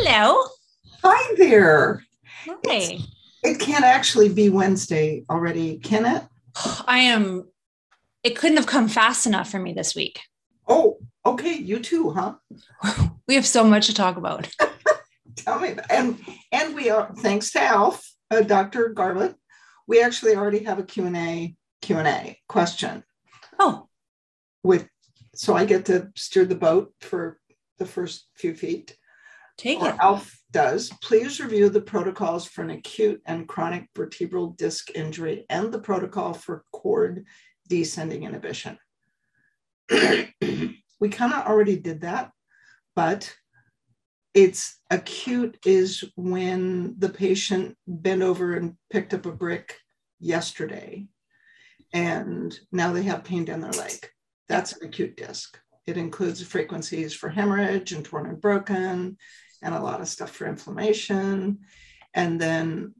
Hello. Hi there. Hi. It can't actually be Wednesday already, can it? I am. It couldn't have come fast enough for me this week. Oh, okay. You too, huh? We have so much to talk about. Tell me. And and we are thanks to Alf, uh, Dr. Garlett. We actually already have a Q&A Q&A question Oh, with so I get to steer the boat for the first few feet. Take or it. ALF does, please review the protocols for an acute and chronic vertebral disc injury and the protocol for cord descending inhibition. we kind of already did that, but it's acute is when the patient bent over and picked up a brick yesterday and now they have pain down their leg. That's an acute disc. It includes frequencies for hemorrhage and torn and broken, and a lot of stuff for inflammation. And then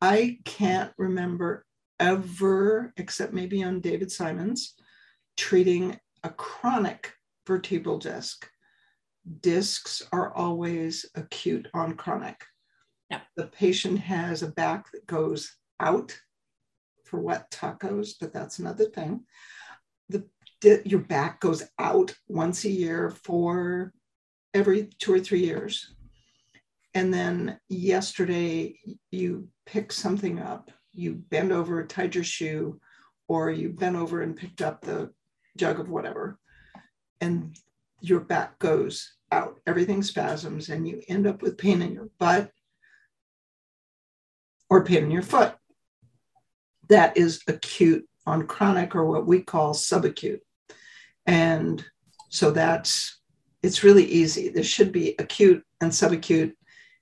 I can't remember ever, except maybe on David Simons, treating a chronic vertebral disc. Discs are always acute on chronic. Yeah. The patient has a back that goes out for wet tacos, but that's another thing. The your back goes out once a year for every two or three years. And then yesterday you pick something up, you bend over, tied your shoe, or you bent over and picked up the jug of whatever, and your back goes out. Everything spasms, and you end up with pain in your butt or pain in your foot. That is acute on chronic, or what we call subacute. And so that's it's really easy. There should be acute and subacute,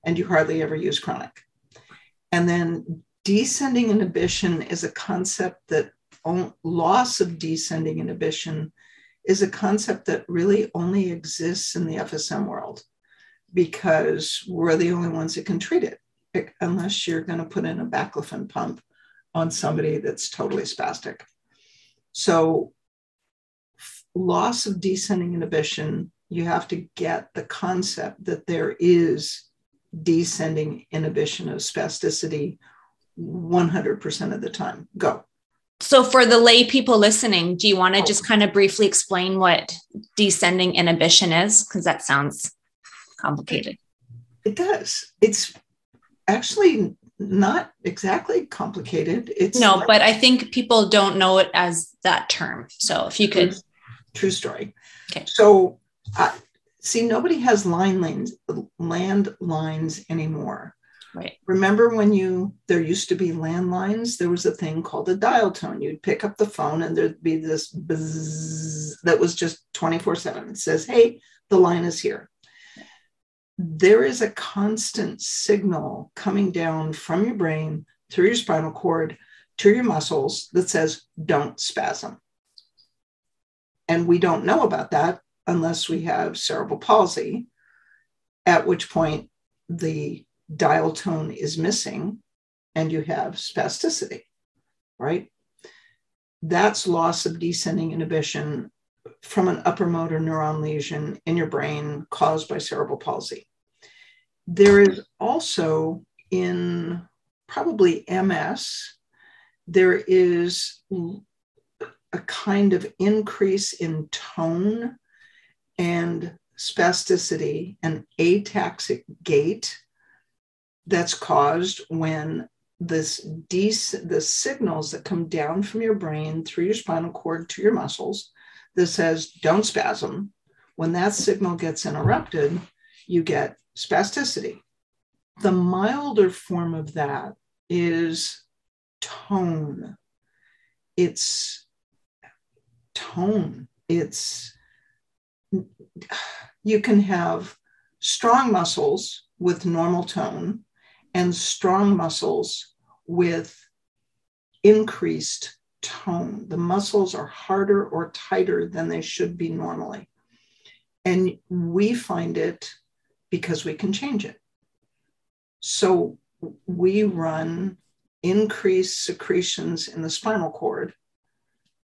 and you hardly ever use chronic. And then descending inhibition is a concept that on, loss of descending inhibition is a concept that really only exists in the FSM world because we're the only ones that can treat it, unless you're going to put in a baclofen pump on somebody that's totally spastic. So loss of descending inhibition, you have to get the concept that there is descending inhibition of spasticity 100% of the time. Go. So, for the lay people listening, do you want to oh. just kind of briefly explain what descending inhibition is? Because that sounds complicated. It does. It's actually not exactly complicated. It's No, like- but I think people don't know it as that term. So, if you could, true story. Okay. So, uh, see, nobody has line lanes, land lines anymore. right. Remember when you there used to be landlines? There was a thing called a dial tone. You'd pick up the phone and there'd be this buzz that was just 24-7. It says, hey, the line is here. There is a constant signal coming down from your brain through your spinal cord to your muscles that says, don't spasm. And we don't know about that unless we have cerebral palsy, at which point the dial tone is missing and you have spasticity, right? That's loss of descending inhibition from an upper motor neuron lesion in your brain caused by cerebral palsy. There is also in probably MS, there is a kind of increase in tone and spasticity and ataxic gait that's caused when this de- the signals that come down from your brain through your spinal cord to your muscles that says don't spasm. When that signal gets interrupted you get spasticity. The milder form of that is tone. It's tone. It's you can have strong muscles with normal tone and strong muscles with increased tone. The muscles are harder or tighter than they should be normally. And we find it because we can change it. So we run increased secretions in the spinal cord.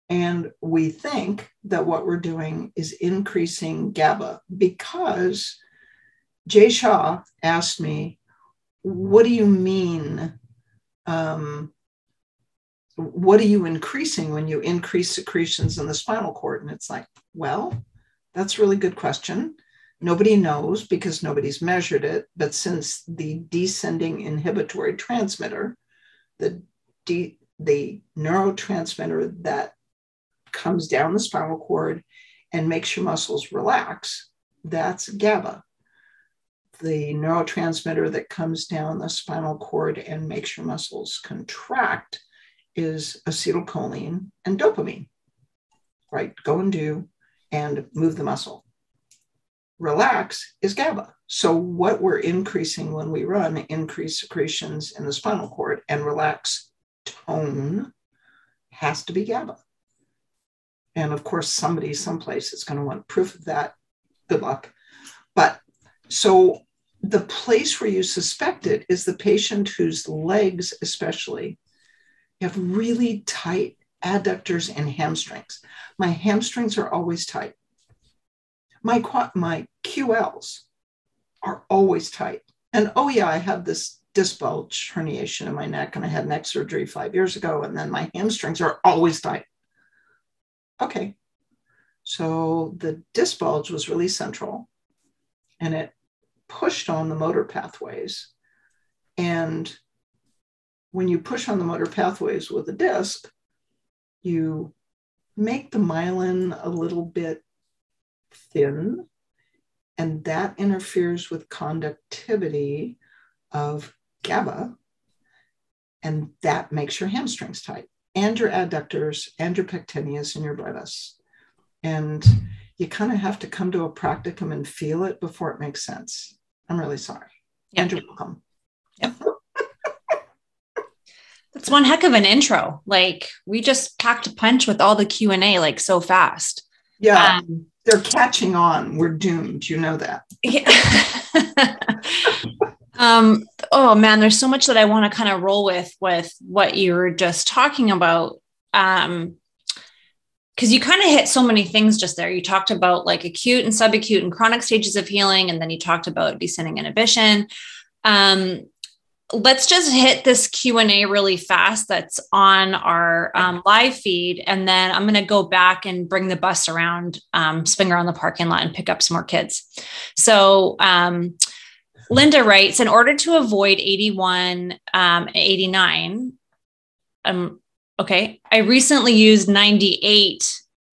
And we think that what we're doing is increasing GABA because Jay Shaw asked me, What do you mean? Um, what are you increasing when you increase secretions in the spinal cord? And it's like, well, that's a really good question. Nobody knows because nobody's measured it. But since the descending inhibitory transmitter, the, de- the neurotransmitter that comes down the spinal cord and makes your muscles relax, that's GABA. The neurotransmitter that comes down the spinal cord and makes your muscles contract is acetylcholine and dopamine, right? Go and do and move the muscle. Relax is GABA. So, what we're increasing when we run, increase secretions in the spinal cord, and relax tone has to be GABA. And of course, somebody someplace is going to want proof of that. Good luck. But so the place where you suspect it is the patient whose legs, especially, have really tight adductors and hamstrings. My hamstrings are always tight. My, my QLs are always tight. And oh, yeah, I have this disc bulge herniation in my neck, and I had neck surgery five years ago, and then my hamstrings are always tight. Okay. So the disc bulge was really central and it pushed on the motor pathways. And when you push on the motor pathways with a disc, you make the myelin a little bit thin, and that interferes with conductivity of GABA, and that makes your hamstrings tight and your adductors and your pectineus and your brevis. And you kind of have to come to a practicum and feel it before it makes sense. I'm really sorry. Yep. And you're welcome. Yep. That's one heck of an intro. Like we just packed a punch with all the Q and A like so fast. Yeah, um, they're catching on. We're doomed. You know that. Yeah. um, oh man, there's so much that I want to kind of roll with with what you were just talking about. Um, because you kind of hit so many things just there. You talked about like acute and subacute and chronic stages of healing, and then you talked about descending inhibition. Um, let's just hit this q&a really fast that's on our um, live feed and then i'm going to go back and bring the bus around um, swing around the parking lot and pick up some more kids so um, Linda writes, in order to avoid 81, um, 89, um, okay, I recently used 98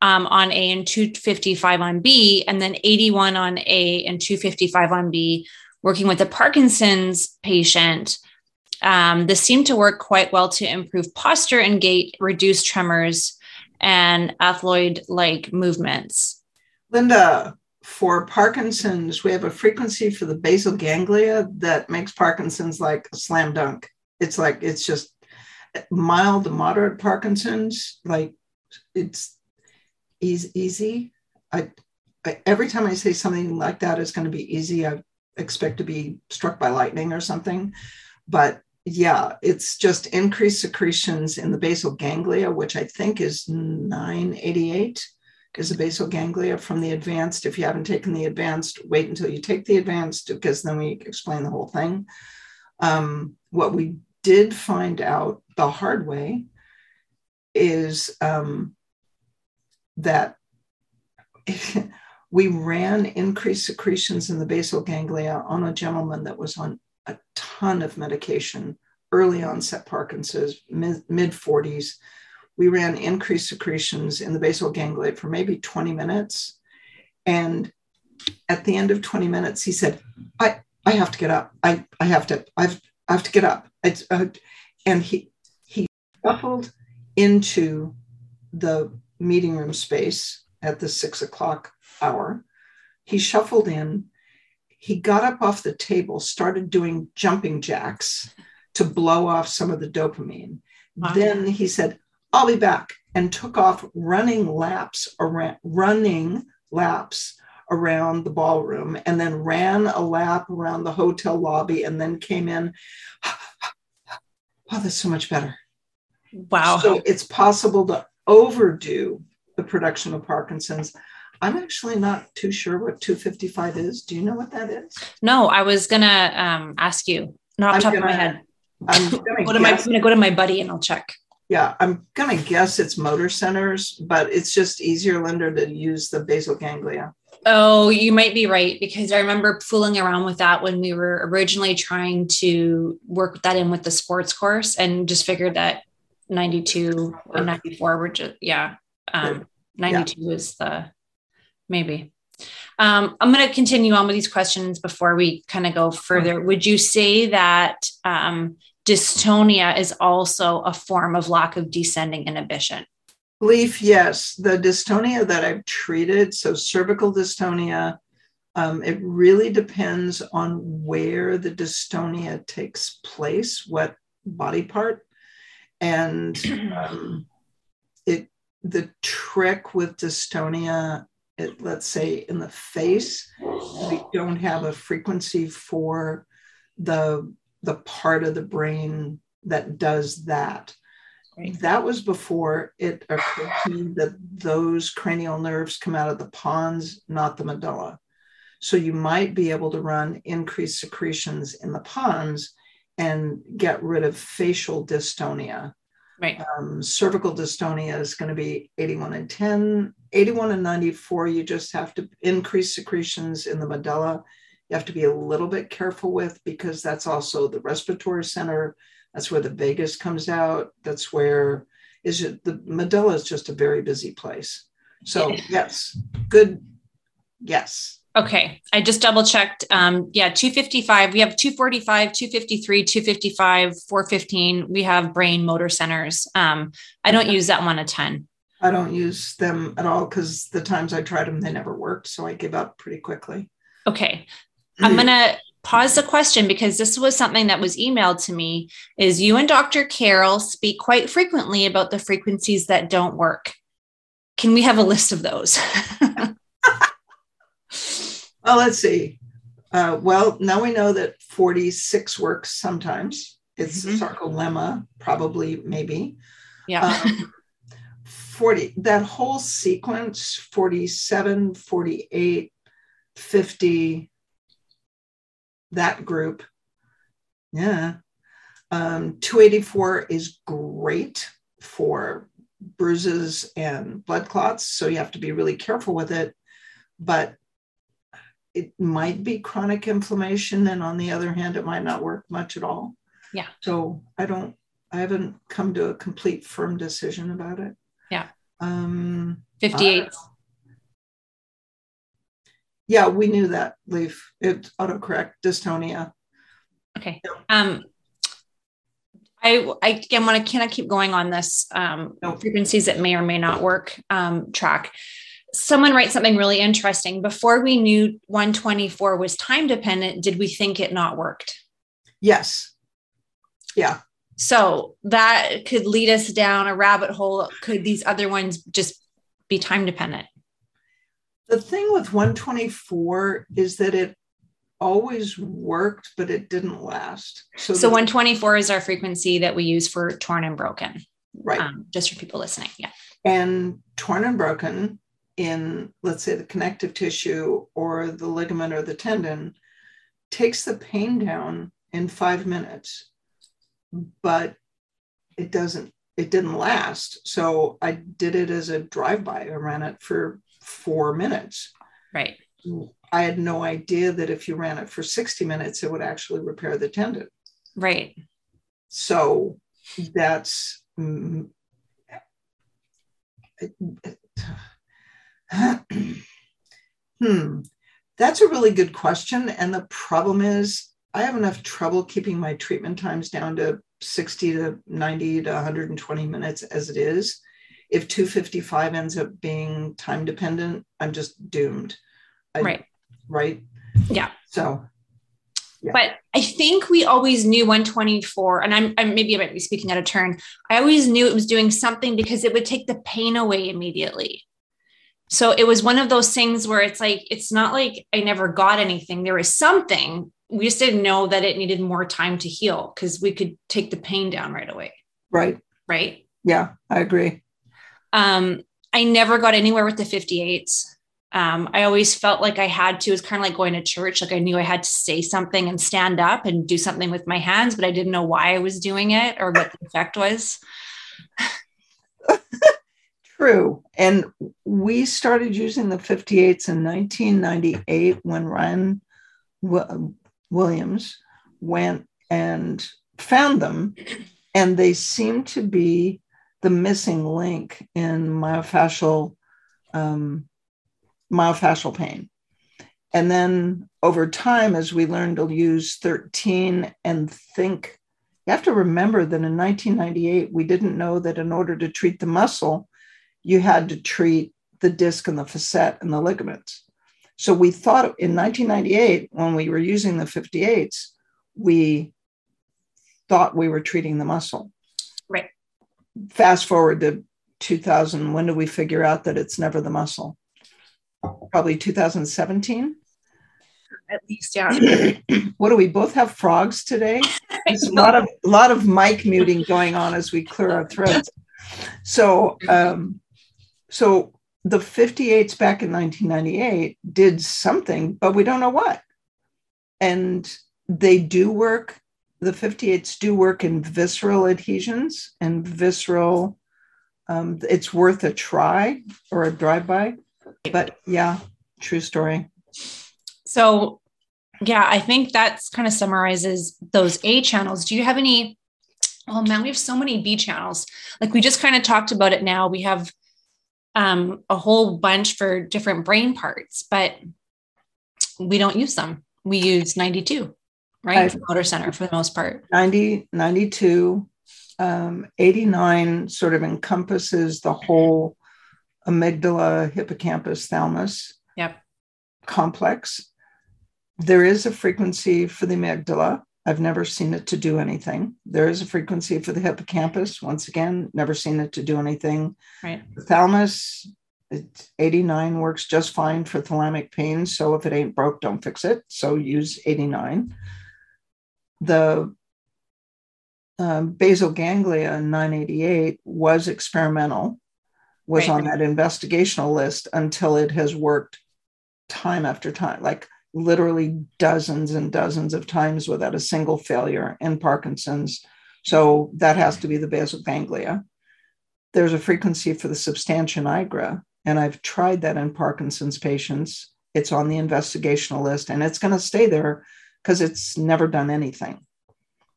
um, on A and 255 on B, and then 81 on A and 255 on B, working with a Parkinson's patient. Um, this seemed to work quite well to improve posture and gait, reduce tremors, and athetoid like movements. Linda, for Parkinson's, we have a frequency for the basal ganglia that makes Parkinson's like a slam dunk. It's like, it's just mild to moderate Parkinson's, like it's easy. easy. I, I, every time I say something like that is going to be easy, I expect to be struck by lightning or something. But yeah, it's just increased secretions in the basal ganglia, which I think is 988 is the basal ganglia from the advanced. If you haven't taken the advanced, wait until you take the advanced because then we explain the whole thing. Um, what we did find out the hard way is um, that we ran increased secretions in the basal ganglia on a gentleman that was on a ton of medication, early onset Parkinson's, mid 40s we ran increased secretions in the basal ganglia for maybe 20 minutes. And at the end of 20 minutes, he said, I, I have to get up. I, I have to, I've, I have to get up. Uh, and he, he shuffled into the meeting room space at the six o'clock hour. He shuffled in. He got up off the table, started doing jumping jacks to blow off some of the dopamine. Wow. Then he said, I'll be back, and took off running laps around, running laps around the ballroom, and then ran a lap around the hotel lobby, and then came in. Oh, that's so much better. Wow. So it's possible to overdo the production of Parkinson's. I'm actually not too sure what 255 is. Do you know what that is? No, I was gonna um, ask you. Not off the top gonna, of my head. I'm gonna, go to my, I'm gonna go to my buddy and I'll check. Yeah, I'm gonna guess it's motor centers, but it's just easier, Linda, to use the basal ganglia. Oh, you might be right because I remember fooling around with that when we were originally trying to work that in with the sports course and just figured that 92 and 94 were just, yeah. Um, 92 yeah. is the maybe. Um, I'm going to continue on with these questions before we kind of go further. Would you say that um, dystonia is also a form of lack of descending inhibition? Leaf, yes. The dystonia that I've treated, so cervical dystonia, um, it really depends on where the dystonia takes place, what body part. And um, it the trick with dystonia, it, let's say in the face, we don't have a frequency for the the part of the brain that does that. Right. That was before it occurred to me that those cranial nerves come out of the pons, not the medulla. So you might be able to run increased secretions in the pons and get rid of facial dystonia. Right. Um, cervical dystonia is going to be 81 and 10. 81 and 94, you just have to increase secretions in the medulla. You have to be a little bit careful with because that's also the respiratory center that's where the vagus comes out. That's where is it the medulla is just a very busy place. So yes, good. Yes. Okay. I just double checked. Um, yeah, 255. We have 245, 253, 255, 415. We have brain motor centers. Um, I don't use that one a ton. I don't use them at all because the times I tried them, they never worked. So I give up pretty quickly. Okay. I'm going to pause the question because this was something that was emailed to me is you and Dr. Carroll speak quite frequently about the frequencies that don't work. Can we have a list of those? well, let's see. Uh, well, now we know that 46 works sometimes. It's mm-hmm. sarcolemma, probably, maybe. Yeah. Um, 40, that whole sequence 47, 48, 50, that group. Yeah. Um, 284 is great for bruises and blood clots. So you have to be really careful with it. But it might be chronic inflammation. And on the other hand, it might not work much at all. Yeah. So I don't, I haven't come to a complete firm decision about it. Yeah. Um, 58. Yeah, we knew that leaf. It's autocorrect dystonia. Okay. Um, I, I again want to can I keep going on this um, frequencies that may or may not work um, track. Someone writes something really interesting. Before we knew 124 was time dependent, did we think it not worked? Yes. Yeah. So that could lead us down a rabbit hole. Could these other ones just be time dependent? The thing with 124 is that it always worked, but it didn't last. So, so 124 is our frequency that we use for torn and broken. Right. Um, just for people listening. Yeah. And torn and broken in, let's say, the connective tissue or the ligament or the tendon takes the pain down in five minutes, but it doesn't, it didn't last. So I did it as a drive by. I ran it for four minutes. Right. I had no idea that if you ran it for 60 minutes, it would actually repair the tendon. Right. So that's hmm, that's a really good question. And the problem is, I have enough trouble keeping my treatment times down to 60 to 90 to 120 minutes as it is if 255 ends up being time dependent, I'm just doomed. I, right. Right. Yeah. So, yeah. but I think we always knew 124, and I'm, I'm maybe I might be speaking out of turn. I always knew it was doing something because it would take the pain away immediately. So it was one of those things where it's like, it's not like I never got anything. There was something. We just didn't know that it needed more time to heal because we could take the pain down right away. Right. Right. Yeah, I agree. Um, I never got anywhere with the 58s. Um, I always felt like I had to, it was kind of like going to church. Like I knew I had to say something and stand up and do something with my hands, but I didn't know why I was doing it or what the effect was. True. And we started using the 58s in 1998 when Ryan w- Williams went and found them. And they seemed to be the missing link in myofascial um, myofascial pain. And then over time, as we learned to use 13 and think, you have to remember that in 1998, we didn't know that in order to treat the muscle, you had to treat the disc and the facet and the ligaments. So we thought in 1998, when we were using the 58s, we thought we were treating the muscle. Fast forward to 2000, when do we figure out that it's never the muscle? Probably 2017. At least, yeah. what do we both have frogs today? There's a lot of a lot of mic muting going on as we clear our throats. So um, so the 58s back in 1998 did something, but we don't know what. And they do work, the 58s do work in visceral adhesions and visceral. Um, it's worth a try or a drive by. But yeah, true story. So, yeah, I think that's kind of summarizes those A channels. Do you have any? Oh man, we have so many B channels. Like we just kind of talked about it now. We have um, a whole bunch for different brain parts, but we don't use them. We use 92, right? motor center for the most part. 90, 92, um, 89 sort of encompasses the whole amygdala, hippocampus, thalamus yep. complex. There is a frequency for the amygdala. I've never seen it to do anything. There is a frequency for the hippocampus. Once again, never seen it to do anything. Right. The thalamus, 89 works just fine for thalamic pain. So if it ain't broke, don't fix it. So use 89. The um, basal ganglia in 988 was experimental, was right. on that investigational list until it has worked time after time. Like literally dozens and dozens of times without a single failure in Parkinson's. So that has to be the basal ganglia. There's a frequency for the substantia nigra, and I've tried that in Parkinson's patients. It's on the investigational list and it's going to stay there because it's never done anything.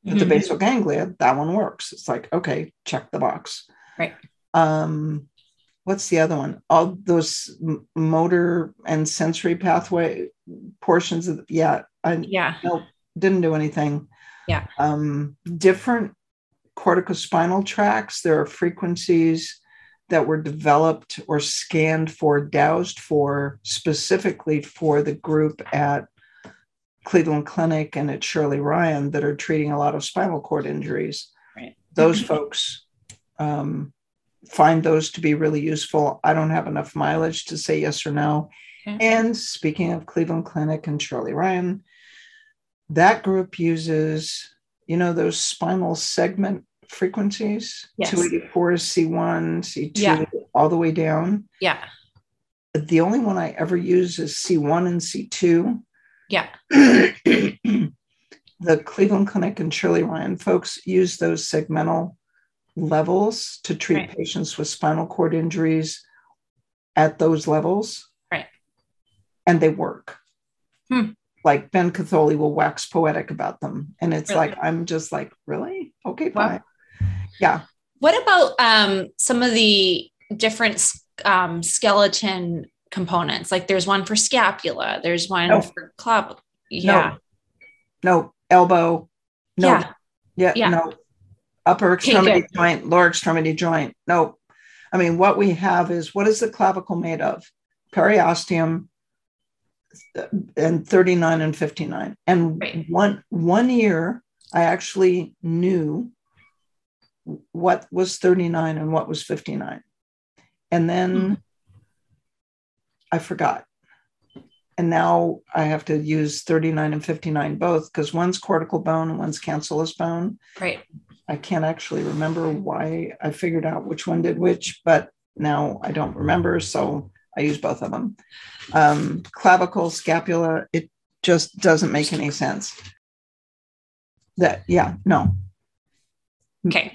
Mm-hmm. the basal ganglia, that one works. It's like, okay, check the box. Right. Um, what's the other one? All those motor and sensory pathway portions of the, yeah, I yeah, no, didn't do anything. Yeah. Um, different corticospinal tracts. There are frequencies that were developed or scanned for, dowsed for specifically for the group at Cleveland Clinic and at Shirley Ryan that are treating a lot of spinal cord injuries. Right. Those folks um, find those to be really useful. I don't have enough mileage to say yes or no. Okay. And speaking of Cleveland Clinic and Shirley Ryan, that group uses, you know, those spinal segment frequencies yes. 284 C1, C2, yeah. all the way down. Yeah. The only one I ever use is C1 and C2. Yeah. the Cleveland Clinic and Shirley Ryan folks use those segmental levels to treat right. patients with spinal cord injuries at those levels. Right. And they work. Hmm. Like Ben Katholi will wax poetic about them. And it's really? like, I'm just like, really? Okay, fine. Yeah. What about um, some of the different um, skeleton components? Like there's one for scapula, there's one no. for club. Yeah. No. no. Elbow. No. Yeah. Yeah. yeah. No upper extremity joint, lower extremity joint. No, I mean, what we have is what is the clavicle made of? Periosteum and 39 and 59. And right. one one year I actually knew what was 39 and what was 59. And then mm-hmm. I forgot. And now I have to use 39 and 59 both because one's cortical bone and one's cancellous bone. Right. I can't actually remember why I figured out which one did which, but now I don't remember. So I use both of them. Um, clavicle, scapula, it just doesn't make any sense. That, yeah, no. Okay.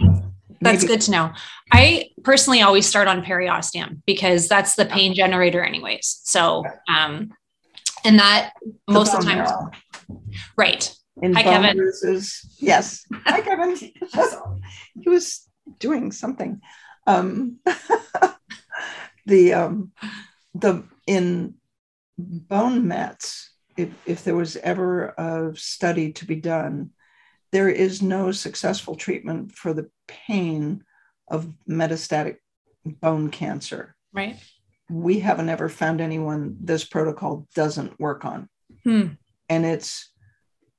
That's Maybe. good to know. I personally always start on periosteum because that's the pain generator, anyways. So, um, and that the most of the time, right? In Hi, Kevin. Bruises. Yes. Hi, Kevin. he was doing something. Um, the um, the in bone mets, if if there was ever a study to be done, there is no successful treatment for the pain of metastatic bone cancer. Right. We haven't ever found anyone this protocol doesn't work on. Hmm. And it's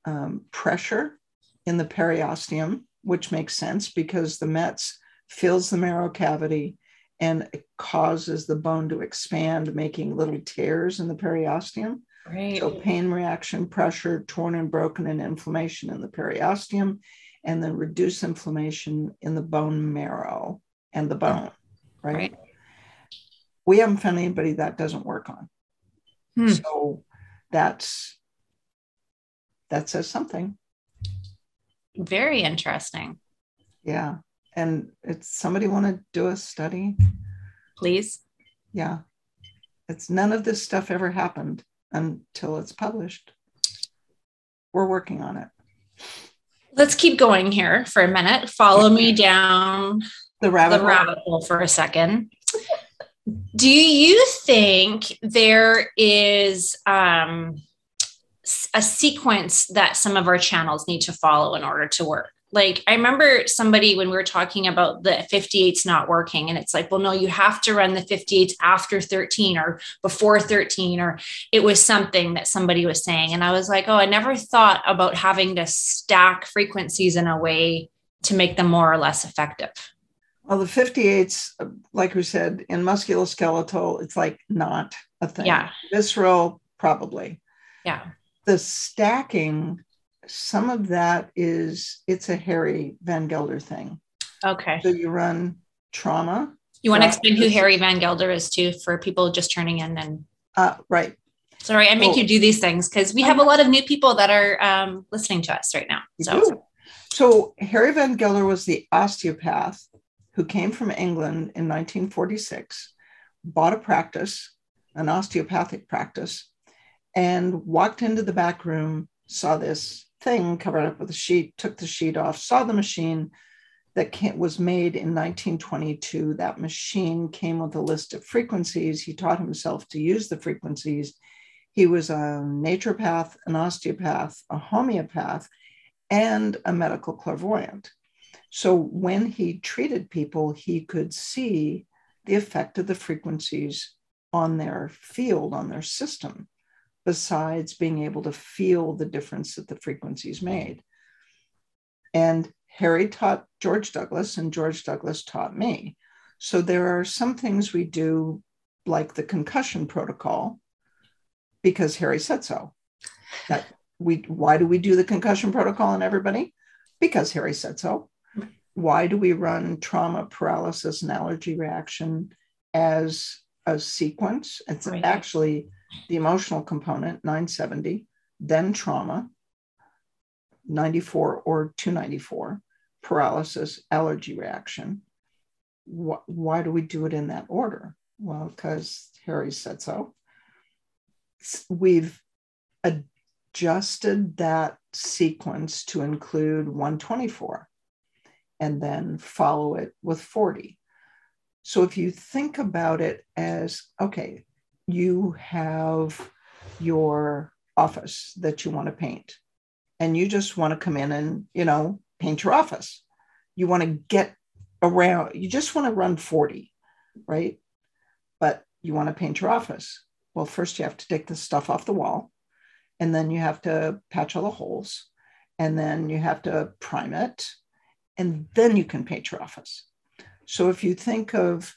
um, pressure in the periosteum, which makes sense because the METS fills the marrow cavity and it causes the bone to expand, making little tears in the periosteum. Right. So pain reaction, pressure, torn and broken, and inflammation in the periosteum, and then reduce inflammation in the bone marrow and the bone. Right. right. We haven't found anybody that doesn't work on. Hmm. So that's that says something. Very interesting. Yeah. And it's somebody want to do a study? Please. Yeah. It's none of this stuff ever happened until it's published. We're working on it. Let's keep going here for a minute. Follow me down the rabbit, the rabbit hole for a second. Do you think there is um, a sequence that some of our channels need to follow in order to work? Like I remember somebody when we were talking about the 58s not working, and it's like, well, no, you have to run the 58s after 13 or before 13, or it was something that somebody was saying. And I was like, oh, I never thought about having to stack frequencies in a way to make them more or less effective. Well, the 58s, like we said, in musculoskeletal, it's like not a thing. Yeah. Visceral, probably. Yeah. The stacking some of that is it's a Harry Van Gelder thing. Okay. So you run trauma. You want to explain who Harry Van Gelder is too for people just turning in and uh, right. Sorry, I make oh. you do these things because we have a lot of new people that are um, listening to us right now. So. so Harry Van Gelder was the osteopath who came from England in 1946, bought a practice, an osteopathic practice, and walked into the back room, saw this thing covered up with a sheet, took the sheet off, saw the machine that was made in 1922. That machine came with a list of frequencies. He taught himself to use the frequencies. He was a naturopath, an osteopath, a homeopath, and a medical clairvoyant. So when he treated people, he could see the effect of the frequencies on their field, on their system besides being able to feel the difference that the frequencies made. And Harry taught George Douglas, and George Douglas taught me. So there are some things we do, like the concussion protocol, because Harry said so. That we why do we do the concussion protocol on everybody? Because Harry said so. Why do we run trauma, paralysis, and allergy reaction as a sequence? It's right. actually the emotional component, 970, then trauma, 94 or 294, paralysis, allergy reaction. Wh- why do we do it in that order? Well, because Harry said so. We've adjusted that sequence to include 124 and then follow it with 40. So if you think about it as okay, you have your office that you want to paint. And you just want to come in and you know paint your office. You want to get around you just want to run 40 right? But you want to paint your office. Well first you have to take the stuff off the wall and then you have to patch all the holes and then you have to prime it and then you can paint your office. So if you think of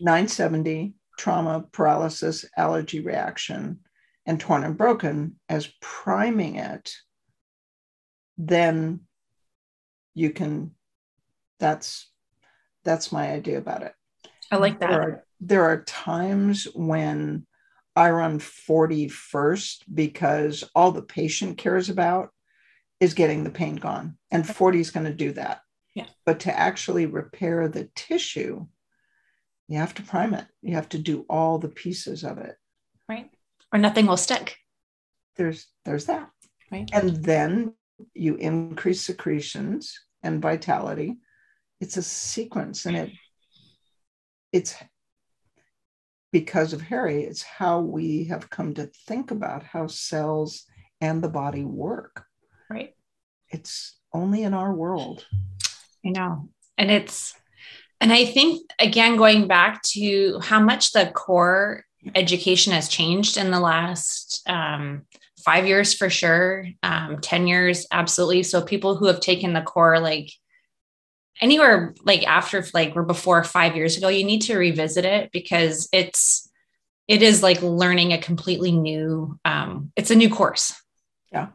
970 trauma, paralysis, allergy reaction, and torn and broken as priming it, then you can, that's that's my idea about it. I like that. There are, there are times when I run 40 first because all the patient cares about is getting the pain gone. And 40 is going to do that. Yeah. But to actually repair the tissue, you have to prime it. You have to do all the pieces of it. Right. Or nothing will stick. There's there's that. Right. And then you increase secretions and vitality. It's a sequence and it it's because of Harry, it's how we have come to think about how cells and the body work. Right. It's only in our world. I know. And it's, and I think, again, going back to how much the core education has changed in the last um, five years for sure, um, 10 years, absolutely. So people who have taken the core, like anywhere like after like or before five years ago, you need to revisit it because it's, it is like learning a completely new, um, it's a new course. Yeah.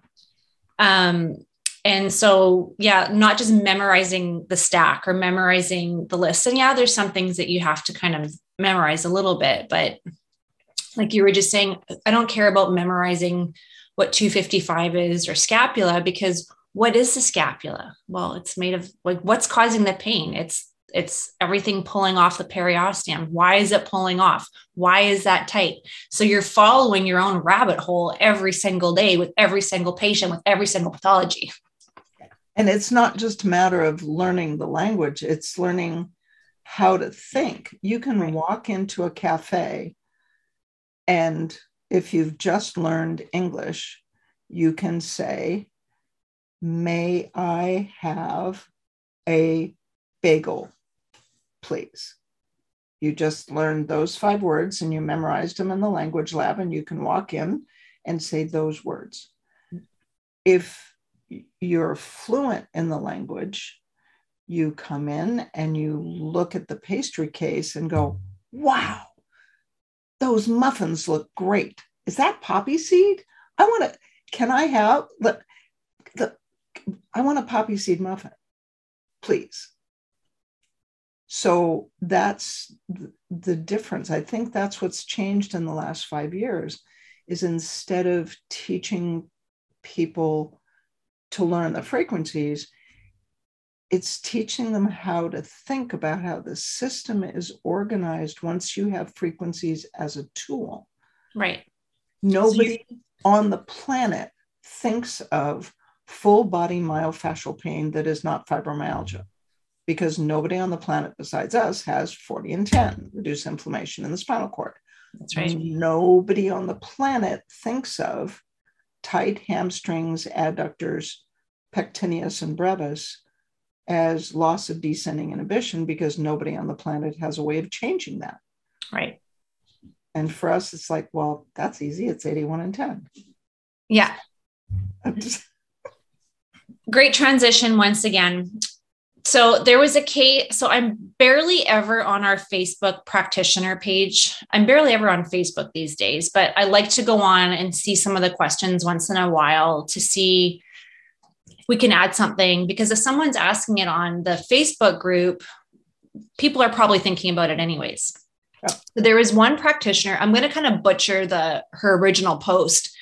Um, and so, yeah, not just memorizing the stack or memorizing the list. And yeah, there's some things that you have to kind of memorize a little bit, but like you were just saying, I don't care about memorizing what 255 is or scapula because what is the scapula? Well, it's made of like what's causing the pain? It's it's everything pulling off the periosteum. Why is it pulling off? Why is that tight? So you're following your own rabbit hole every single day with every single patient with every single pathology. And it's not just a matter of learning the language, it's learning how to think. You can right. walk into a cafe and if you've just learned English, you can say, May I have a bagel, please? You just learned those five words and you memorized them in the language lab, and you can walk in and say those words. If you're fluent in the language, you come in and you look at the pastry case and go, wow, those muffins look great. Is that poppy seed? I want to, can I have the, the, I want a poppy seed muffin, please. So that's the difference. I think that's what's changed in the last five years is instead of teaching people to learn the frequencies, it's teaching them how to think about how the system is organized once you have frequencies as a tool. Right. Nobody so you- on the planet thinks of full body myofascial pain that is not fibromyalgia because nobody on the planet besides us has 40 and 10 reduce inflammation in the spinal cord. That's right. Nobody on the planet thinks of tight hamstrings, adductors, pectineus, and brevis as loss of descending inhibition because nobody on the planet has a way of changing that. Right. And for us, it's like, well, that's easy. It's 81 and 10. Yeah. Great transition once again. So there was a case. So I'm barely ever on our Facebook practitioner page. I'm barely ever on Facebook these days, but I like to go on and see some of the questions once in a while to see we can add something because if someone's asking it on the Facebook group, people are probably thinking about it anyways. Yeah. So there was one practitioner. I'm going to kind of butcher the her original post,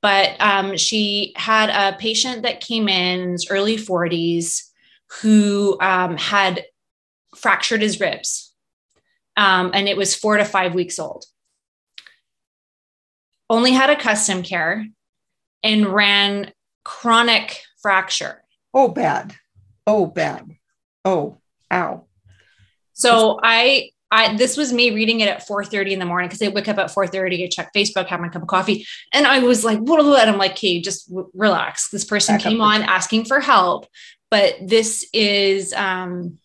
but um, she had a patient that came in early 40s who um, had fractured his ribs, um, and it was four to five weeks old. Only had a custom care and ran chronic fracture. Oh, bad. Oh, bad. Oh, ow. So I, I, this was me reading it at 4:30 in the morning because I wake up at 4:30 to check Facebook, have my cup of coffee, and I was like, "What?" And I'm like, "Okay, just w- relax." This person Back came on asking for help, but this is um.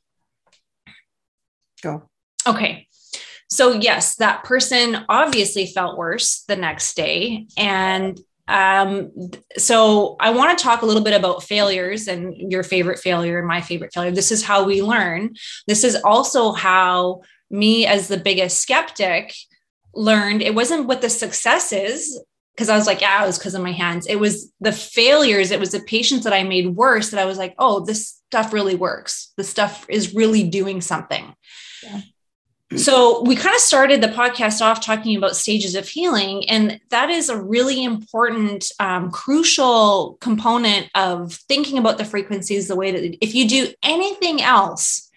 Go. Okay. So yes, that person obviously felt worse the next day, and um, so I want to talk a little bit about failures and your favorite failure and my favorite failure. This is how we learn. This is also how me, as the biggest skeptic, learned. It wasn't what the successes, because I was like, yeah, it was because of my hands. It was the failures. It was the patients that I made worse that I was like, oh, this stuff really works. This stuff is really doing something. Yeah. So, we kind of started the podcast off talking about stages of healing, and that is a really important, um, crucial component of thinking about the frequencies the way that if you do anything else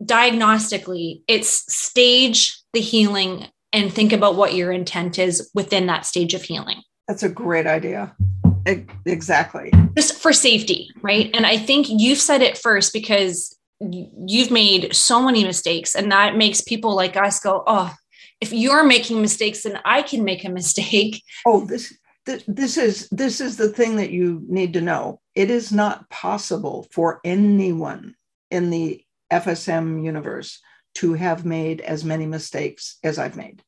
diagnostically, it's stage the healing and think about what your intent is within that stage of healing. That's a great idea. Exactly. Just for safety, right? And I think you've said it first because you've made so many mistakes and that makes people like us go oh if you're making mistakes then i can make a mistake oh this this is this is the thing that you need to know it is not possible for anyone in the fsm universe to have made as many mistakes as i've made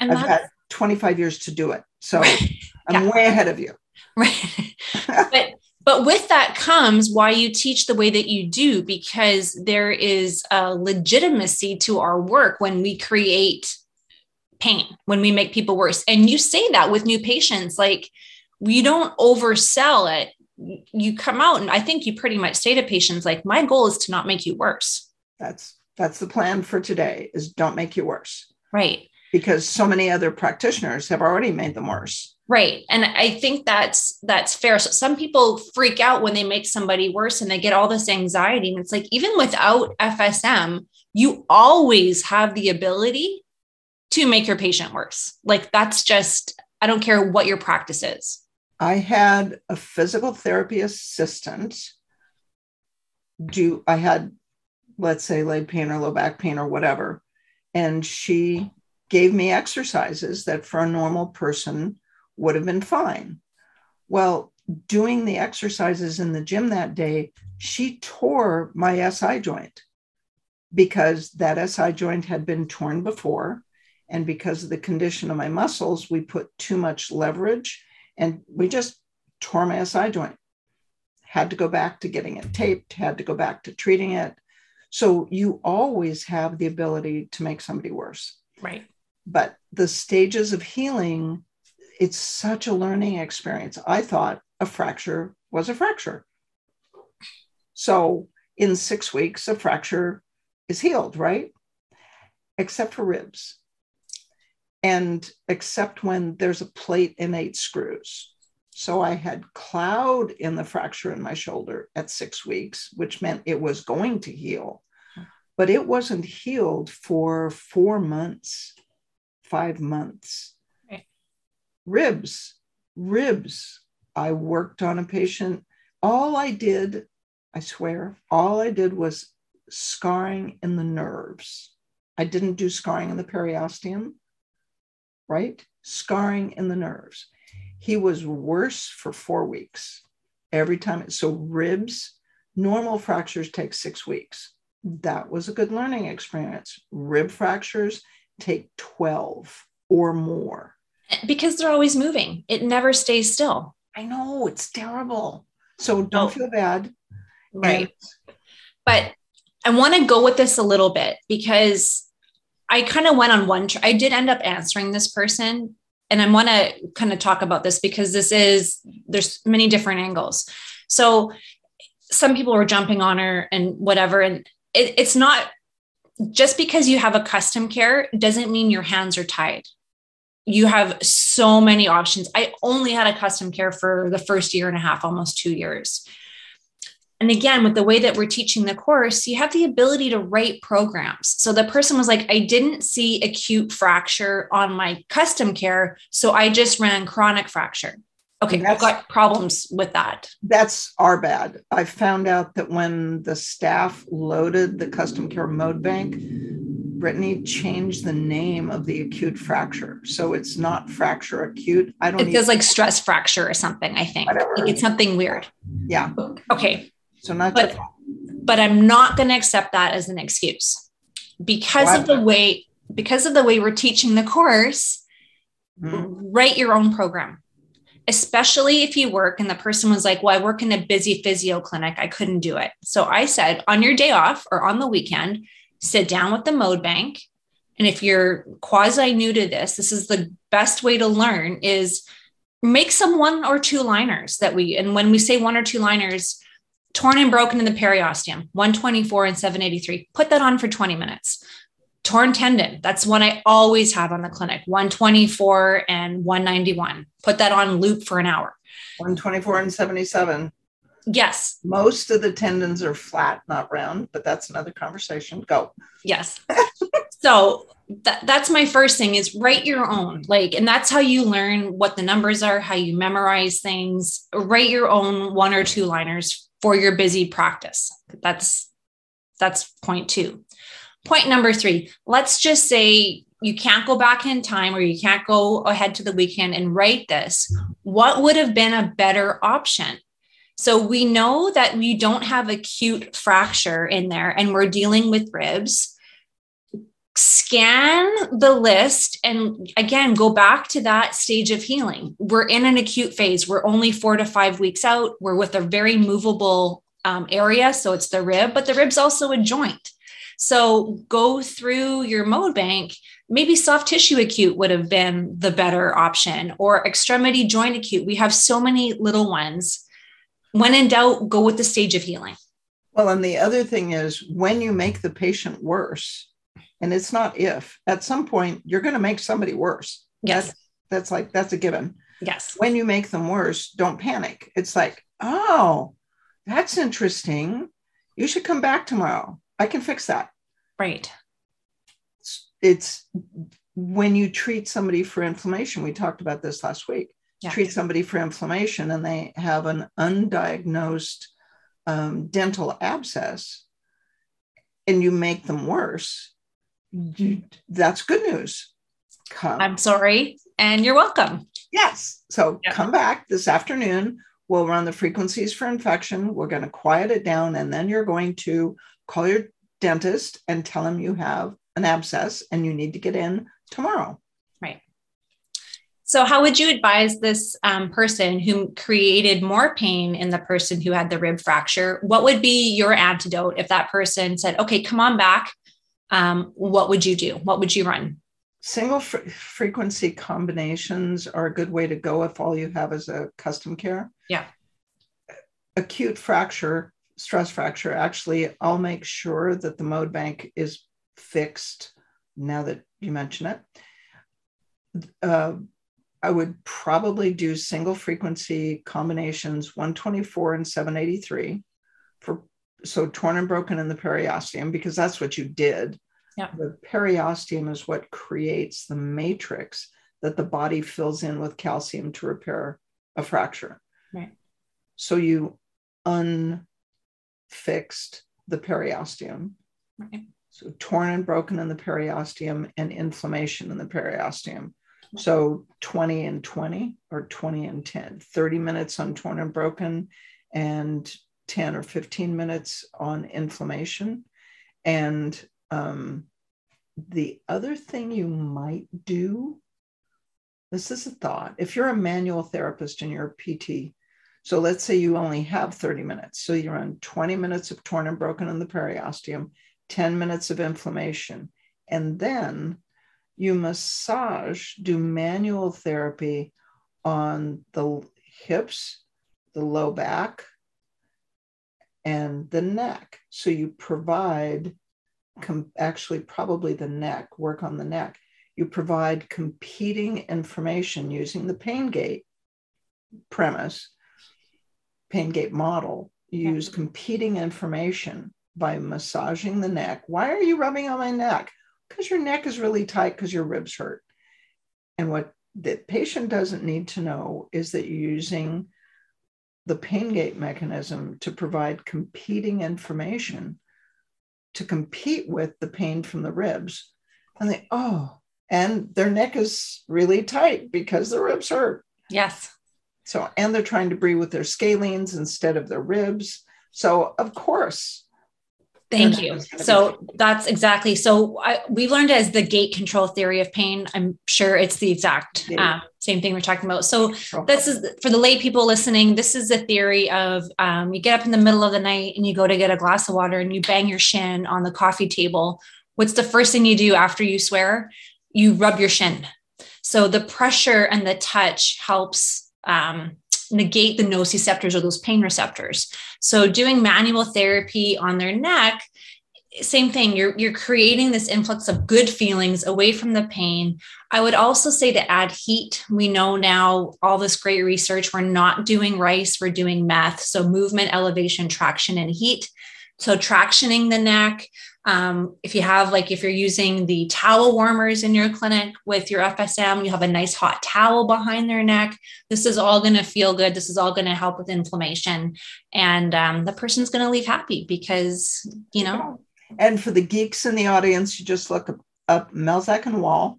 and i've had 25 years to do it so i'm yeah. way ahead of you right but but with that comes why you teach the way that you do, because there is a legitimacy to our work when we create pain, when we make people worse. And you say that with new patients, like we don't oversell it. You come out, and I think you pretty much say to patients, like, my goal is to not make you worse. That's that's the plan for today is don't make you worse. Right. Because so many other practitioners have already made them worse. Right. And I think that's that's fair. So some people freak out when they make somebody worse and they get all this anxiety. And it's like even without FSM, you always have the ability to make your patient worse. Like that's just I don't care what your practice is. I had a physical therapy assistant do I had let's say leg pain or low back pain or whatever and she gave me exercises that for a normal person would have been fine. Well, doing the exercises in the gym that day, she tore my SI joint because that SI joint had been torn before. And because of the condition of my muscles, we put too much leverage and we just tore my SI joint. Had to go back to getting it taped, had to go back to treating it. So you always have the ability to make somebody worse. Right. But the stages of healing it's such a learning experience. I thought a fracture was a fracture. So in six weeks, a fracture is healed, right? Except for ribs. And except when there's a plate and eight screws. So I had cloud in the fracture in my shoulder at six weeks, which meant it was going to heal, hmm. but it wasn't healed for four months, five months ribs, ribs. I worked on a patient. All I did, I swear, all I did was scarring in the nerves. I didn't do scarring in the periosteum, right? Scarring in the nerves. He was worse for four weeks every time. So, ribs, normal fractures take six weeks. That was a good learning experience. Rib fractures take 12 or more because they're always moving. It never stays still. I know it's terrible. So don't oh. feel bad. Right. And- but I want to go with this a little bit because I kind of went on one. Tr- I did end up answering this person, and I want to kind of talk about this because this is there's many different angles. So some people were jumping on her and whatever, and it, it's not just because you have a custom care doesn't mean your hands are tied you have so many options. I only had a custom care for the first year and a half, almost two years. And again, with the way that we're teaching the course, you have the ability to write programs. So the person was like, I didn't see acute fracture on my custom care. So I just ran chronic fracture. Okay, I've got problems with that. That's our bad. I found out that when the staff loaded the custom care mode bank, Brittany changed the name of the acute fracture. So it's not fracture acute. I don't It feels like stress fracture or something, I think. Like it's something weird. Yeah. Okay. So not but, but I'm not going to accept that as an excuse because of the way because of the way we're teaching the course. Mm-hmm. Write your own program especially if you work and the person was like, Well, I work in a busy physio clinic. I couldn't do it. So I said, on your day off or on the weekend, sit down with the mode bank. And if you're quasi new to this, this is the best way to learn is make some one or two liners that we, and when we say one or two liners, torn and broken in the periosteum, 124 and 783, put that on for 20 minutes torn tendon. That's one I always have on the clinic 124 and 191. Put that on loop for an hour. 124 and 77. Yes. Most of the tendons are flat, not round, but that's another conversation. Go. Yes. so that, that's my first thing is write your own like and that's how you learn what the numbers are how you memorize things write your own one or two liners for your busy practice. That's that's point two. Point number three let's just say you can't go back in time or you can't go ahead to the weekend and write this. What would have been a better option? So we know that we don't have acute fracture in there and we're dealing with ribs scan the list and again go back to that stage of healing. We're in an acute phase. We're only four to five weeks out. We're with a very movable um, area so it's the rib but the rib's also a joint. So go through your mode bank. Maybe soft tissue acute would have been the better option or extremity joint acute. We have so many little ones. When in doubt go with the stage of healing. Well and the other thing is when you make the patient worse and it's not if. At some point you're going to make somebody worse. Yes. That's, that's like that's a given. Yes. When you make them worse don't panic. It's like oh that's interesting. You should come back tomorrow. I can fix that. Right. It's, it's when you treat somebody for inflammation we talked about this last week. Yeah. treat somebody for inflammation and they have an undiagnosed um, dental abscess and you make them worse you, that's good news. Come. I'm sorry, and you're welcome. Yes. So yeah. come back this afternoon. We'll run the frequencies for infection. We're going to quiet it down, and then you're going to call your dentist and tell him you have an abscess and you need to get in tomorrow. Right. So, how would you advise this um, person who created more pain in the person who had the rib fracture? What would be your antidote if that person said, okay, come on back? Um, what would you do? What would you run? Single fr- frequency combinations are a good way to go if all you have is a custom care. Yeah. Acute fracture, stress fracture, actually, I'll make sure that the mode bank is fixed now that you mention it. Uh, I would probably do single frequency combinations 124 and 783 for so torn and broken in the periosteum because that's what you did. Yeah. The periosteum is what creates the matrix that the body fills in with calcium to repair a fracture. Right. So you unfixed the periosteum. Right. So torn and broken in the periosteum and inflammation in the periosteum. So 20 and 20 or 20 and 10, 30 minutes on torn and broken and 10 or 15 minutes on inflammation. And um, the other thing you might do this is a thought if you're a manual therapist and you're a PT, so let's say you only have 30 minutes. So you're on 20 minutes of torn and broken in the periosteum, 10 minutes of inflammation, and then you massage, do manual therapy on the hips, the low back, and the neck. So you provide, com- actually, probably the neck, work on the neck. You provide competing information using the pain gate premise, pain gate model. You use competing information by massaging the neck. Why are you rubbing on my neck? Because your neck is really tight because your ribs hurt. And what the patient doesn't need to know is that you're using the pain gate mechanism to provide competing information to compete with the pain from the ribs. And they, oh, and their neck is really tight because the ribs hurt. Yes. So, and they're trying to breathe with their scalenes instead of their ribs. So, of course, Thank you. So that's exactly so. I, we learned as the gate control theory of pain. I'm sure it's the exact um, same thing we're talking about. So this is for the lay people listening. This is the theory of um, you get up in the middle of the night and you go to get a glass of water and you bang your shin on the coffee table. What's the first thing you do after you swear? You rub your shin. So the pressure and the touch helps um, negate the nociceptors or those pain receptors. So doing manual therapy on their neck same thing you're you're creating this influx of good feelings away from the pain. I would also say to add heat. We know now all this great research we're not doing rice we're doing meth. So movement elevation traction and heat. So tractioning the neck um, if you have like if you're using the towel warmers in your clinic with your fsm you have a nice hot towel behind their neck this is all going to feel good this is all going to help with inflammation and um, the person's going to leave happy because you know and for the geeks in the audience, you just look up, up Melzack and Wall,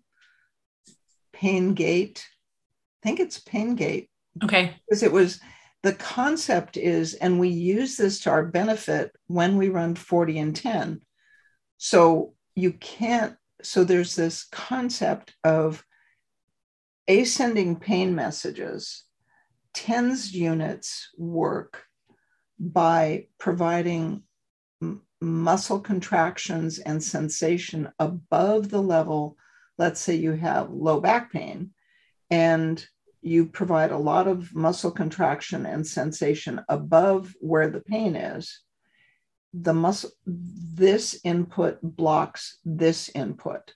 Pain Gate. I think it's Pain Gate. Okay. Because it was the concept is, and we use this to our benefit when we run 40 and 10. So you can't, so there's this concept of ascending pain messages. TENS units work by providing muscle contractions and sensation above the level, let's say you have low back pain, and you provide a lot of muscle contraction and sensation above where the pain is, the muscle, this input blocks this input.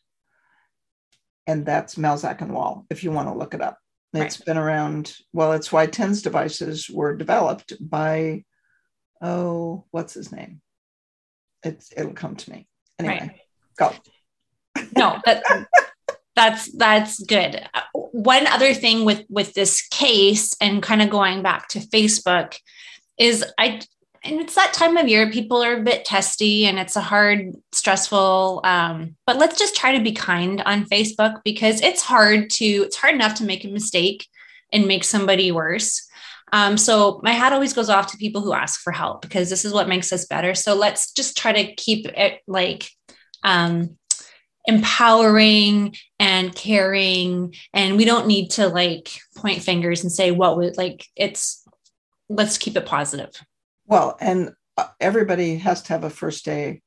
And that's Melzack and Wall, if you want to look it up. It's right. been around, well, it's why TENS devices were developed by, oh, what's his name? it's it'll come to me anyway right. go no that, that's that's good one other thing with with this case and kind of going back to facebook is i and it's that time of year people are a bit testy and it's a hard stressful um, but let's just try to be kind on facebook because it's hard to it's hard enough to make a mistake and make somebody worse um, so my hat always goes off to people who ask for help because this is what makes us better. So let's just try to keep it like um, empowering and caring. And we don't need to like point fingers and say what would like it's let's keep it positive. Well, and uh, everybody has to have a first day.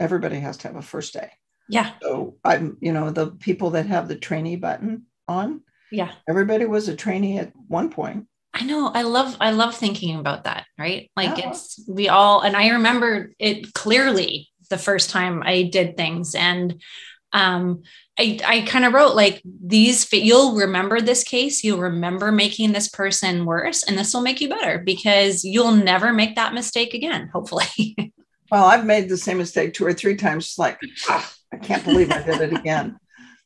Everybody has to have a first day. Yeah. So I'm, you know, the people that have the trainee button on, yeah. Everybody was a trainee at one point. I know. I love I love thinking about that, right? Like yeah. it's we all and I remember it clearly the first time I did things and um I I kind of wrote like these you'll remember this case, you'll remember making this person worse and this will make you better because you'll never make that mistake again, hopefully. well, I've made the same mistake two or three times It's like ah, I can't believe I did it again.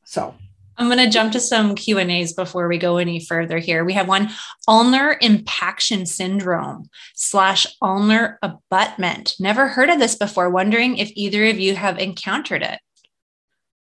So I'm going to jump to some Q and A's before we go any further here. We have one ulnar impaction syndrome slash ulnar abutment. Never heard of this before. Wondering if either of you have encountered it.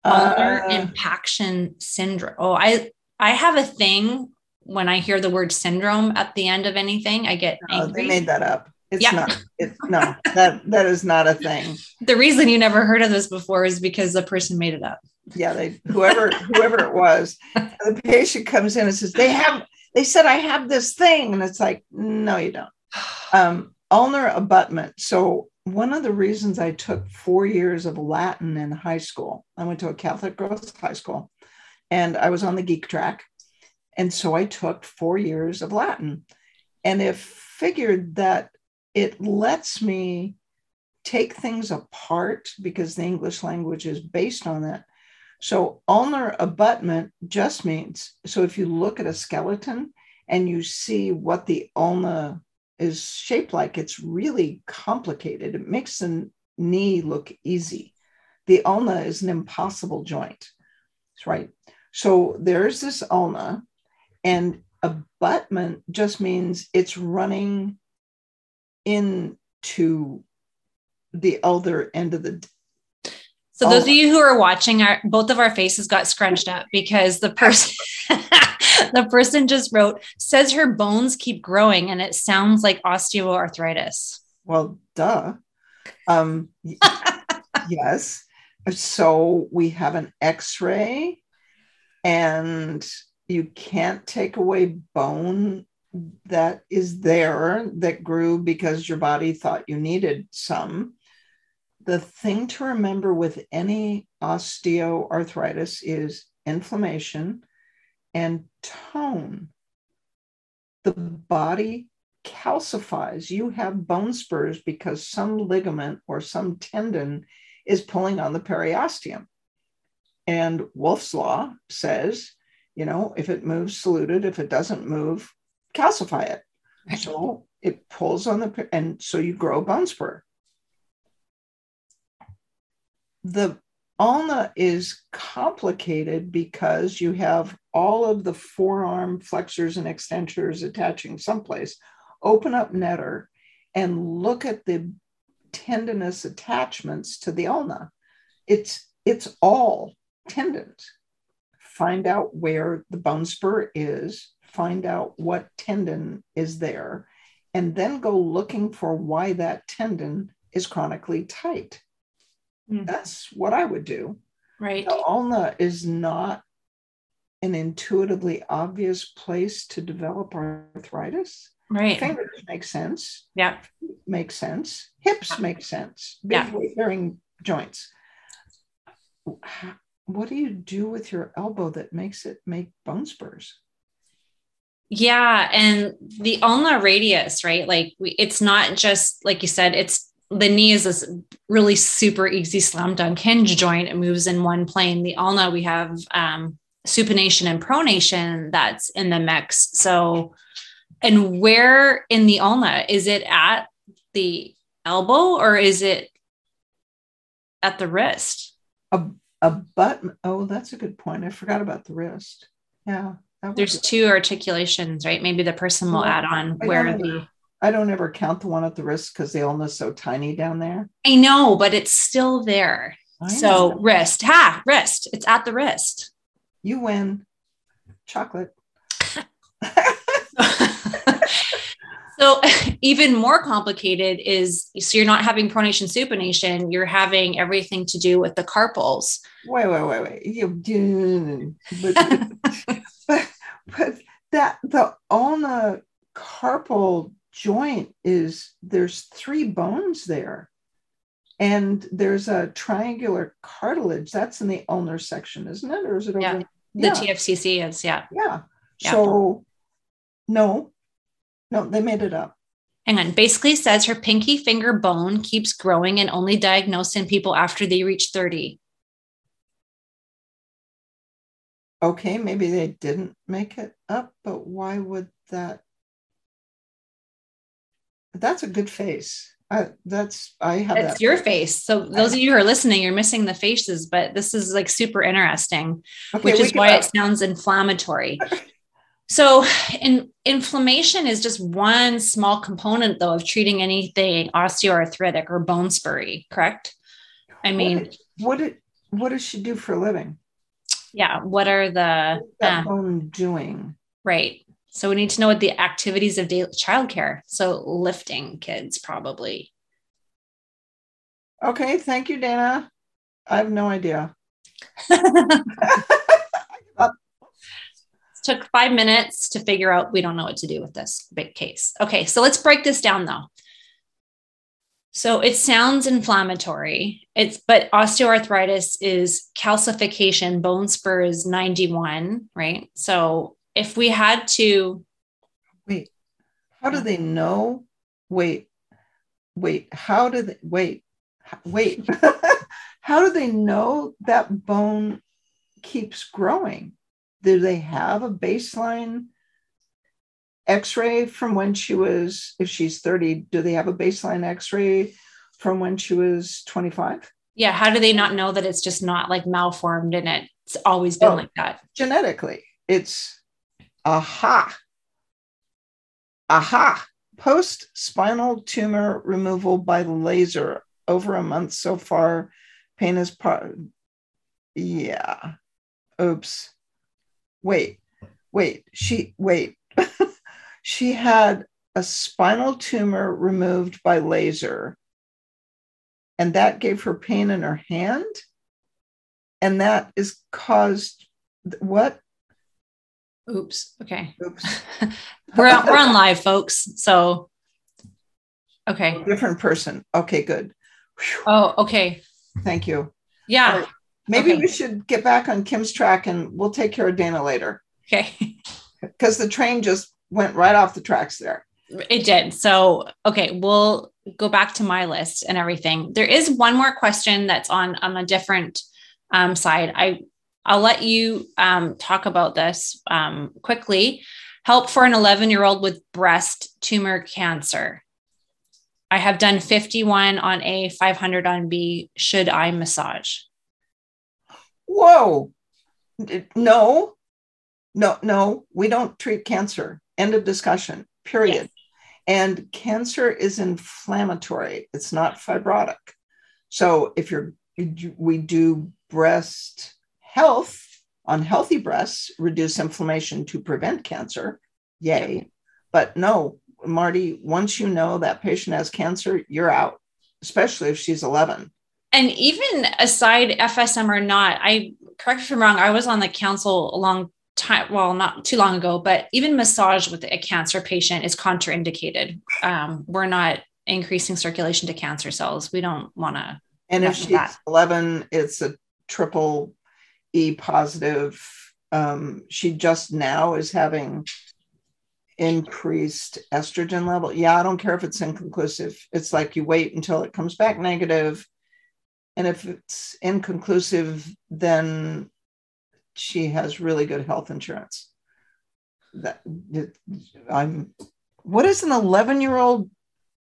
Uh, impaction syndrome. Oh, I I have a thing when I hear the word syndrome at the end of anything. I get oh, angry. they made that up. It's yeah. not. It's no. That that is not a thing. The reason you never heard of this before is because the person made it up yeah, they whoever whoever it was, the patient comes in and says, They have they said I have this thing. And it's like, no, you don't. Um, ulnar abutment. So one of the reasons I took four years of Latin in high school, I went to a Catholic girls' high school and I was on the geek track. And so I took four years of Latin and if figured that it lets me take things apart because the English language is based on that so ulnar abutment just means so if you look at a skeleton and you see what the ulna is shaped like, it's really complicated. It makes the knee look easy. The ulna is an impossible joint, right? So there's this ulna, and abutment just means it's running into the other end of the so those of you who are watching, our both of our faces got scrunched up because the person the person just wrote says her bones keep growing and it sounds like osteoarthritis. Well, duh. Um, yes. So we have an X-ray, and you can't take away bone that is there that grew because your body thought you needed some the thing to remember with any osteoarthritis is inflammation and tone. The body calcifies, you have bone spurs because some ligament or some tendon is pulling on the periosteum. And Wolff's Law says, you know, if it moves, salute it. If it doesn't move, calcify it. Right. So it pulls on the, and so you grow a bone spur. The ulna is complicated because you have all of the forearm flexors and extensors attaching someplace. Open up Netter and look at the tendinous attachments to the ulna. It's it's all tendons. Find out where the bone spur is, find out what tendon is there, and then go looking for why that tendon is chronically tight. Mm. That's what I would do. Right. The ulna is not an intuitively obvious place to develop arthritis. Right. Fingers make sense. Yeah. Makes sense. Hips make sense. Big yeah. weight bearing joints. What do you do with your elbow that makes it make bone spurs? Yeah. And the ulnar radius, right? Like we, it's not just, like you said, it's the knee is this really super easy slam dunk hinge joint. It moves in one plane. The ulna, we have um, supination and pronation that's in the mix. So, and where in the ulna is it at the elbow or is it at the wrist? A, a button. Oh, that's a good point. I forgot about the wrist. Yeah. There's two articulations, right? Maybe the person will add on I where the. I don't ever count the one at the wrist because the ulna's so tiny down there. I know, but it's still there. so wrist, ha, wrist. It's at the wrist. You win. Chocolate. So even more complicated is so you're not having pronation supination, you're having everything to do with the carpals. Wait, wait, wait, wait. You but, but, but that the ulna carpal joint is there's three bones there. And there's a triangular cartilage that's in the ulnar section, isn't it? Or is it over? Yeah, the yeah. TFCC is, yeah. Yeah. yeah. So no, no, they made it up. Hang on. Basically says her pinky finger bone keeps growing and only diagnosed in people after they reach 30. Okay, maybe they didn't make it up, but why would that? That's a good face. I, that's I have. It's that your face. So those of you who are listening, you're missing the faces, but this is like super interesting, okay, which is why it sounds inflammatory. So, in, inflammation is just one small component, though, of treating anything osteoarthritic or bone spurry. Correct? I mean, what did, what did what does she do for a living? Yeah, what are the um, bone doing? Right. So we need to know what the activities of daily childcare. So lifting kids probably. Okay, thank you, Dana. I have no idea. took five minutes to figure out we don't know what to do with this big case. Okay, so let's break this down though. So it sounds inflammatory. It's but osteoarthritis is calcification, bone spur is 91, right? So if we had to wait, how do they know? Wait, wait, how do they wait? Wait. how do they know that bone keeps growing? do they have a baseline x-ray from when she was if she's 30 do they have a baseline x-ray from when she was 25 yeah how do they not know that it's just not like malformed and it's always been oh, like that genetically it's aha. Aha. Post spinal tumor removal by laser. Over a month so far. Pain is part yeah. Oops. Wait, wait, she, wait. she had a spinal tumor removed by laser, and that gave her pain in her hand. And that is caused what? Oops. Okay. Oops. we're on, we're on live, folks. So, okay. Different person. Okay, good. Whew. Oh, okay. Thank you. Yeah. Maybe okay. we should get back on Kim's track and we'll take care of Dana later. Okay. Because the train just went right off the tracks there. It did. So, okay, we'll go back to my list and everything. There is one more question that's on on a different um, side. I I'll let you um, talk about this um, quickly. Help for an 11 year old with breast tumor cancer. I have done 51 on A, 500 on B. Should I massage? Whoa. No, no, no, we don't treat cancer. End of discussion, period. Yes. And cancer is inflammatory, it's not fibrotic. So if you're, we do breast health on healthy breasts, reduce inflammation to prevent cancer. Yay. But no, Marty, once you know that patient has cancer, you're out, especially if she's 11. And even aside FSM or not, I correct me if I'm wrong, I was on the council a long time, well, not too long ago, but even massage with a cancer patient is contraindicated. Um, we're not increasing circulation to cancer cells. We don't want to. And if she's that. 11, it's a triple E positive. Um, she just now is having increased estrogen level. Yeah, I don't care if it's inconclusive. It's like you wait until it comes back negative, And if it's inconclusive, then she has really good health insurance. That I'm what is an 11 year old?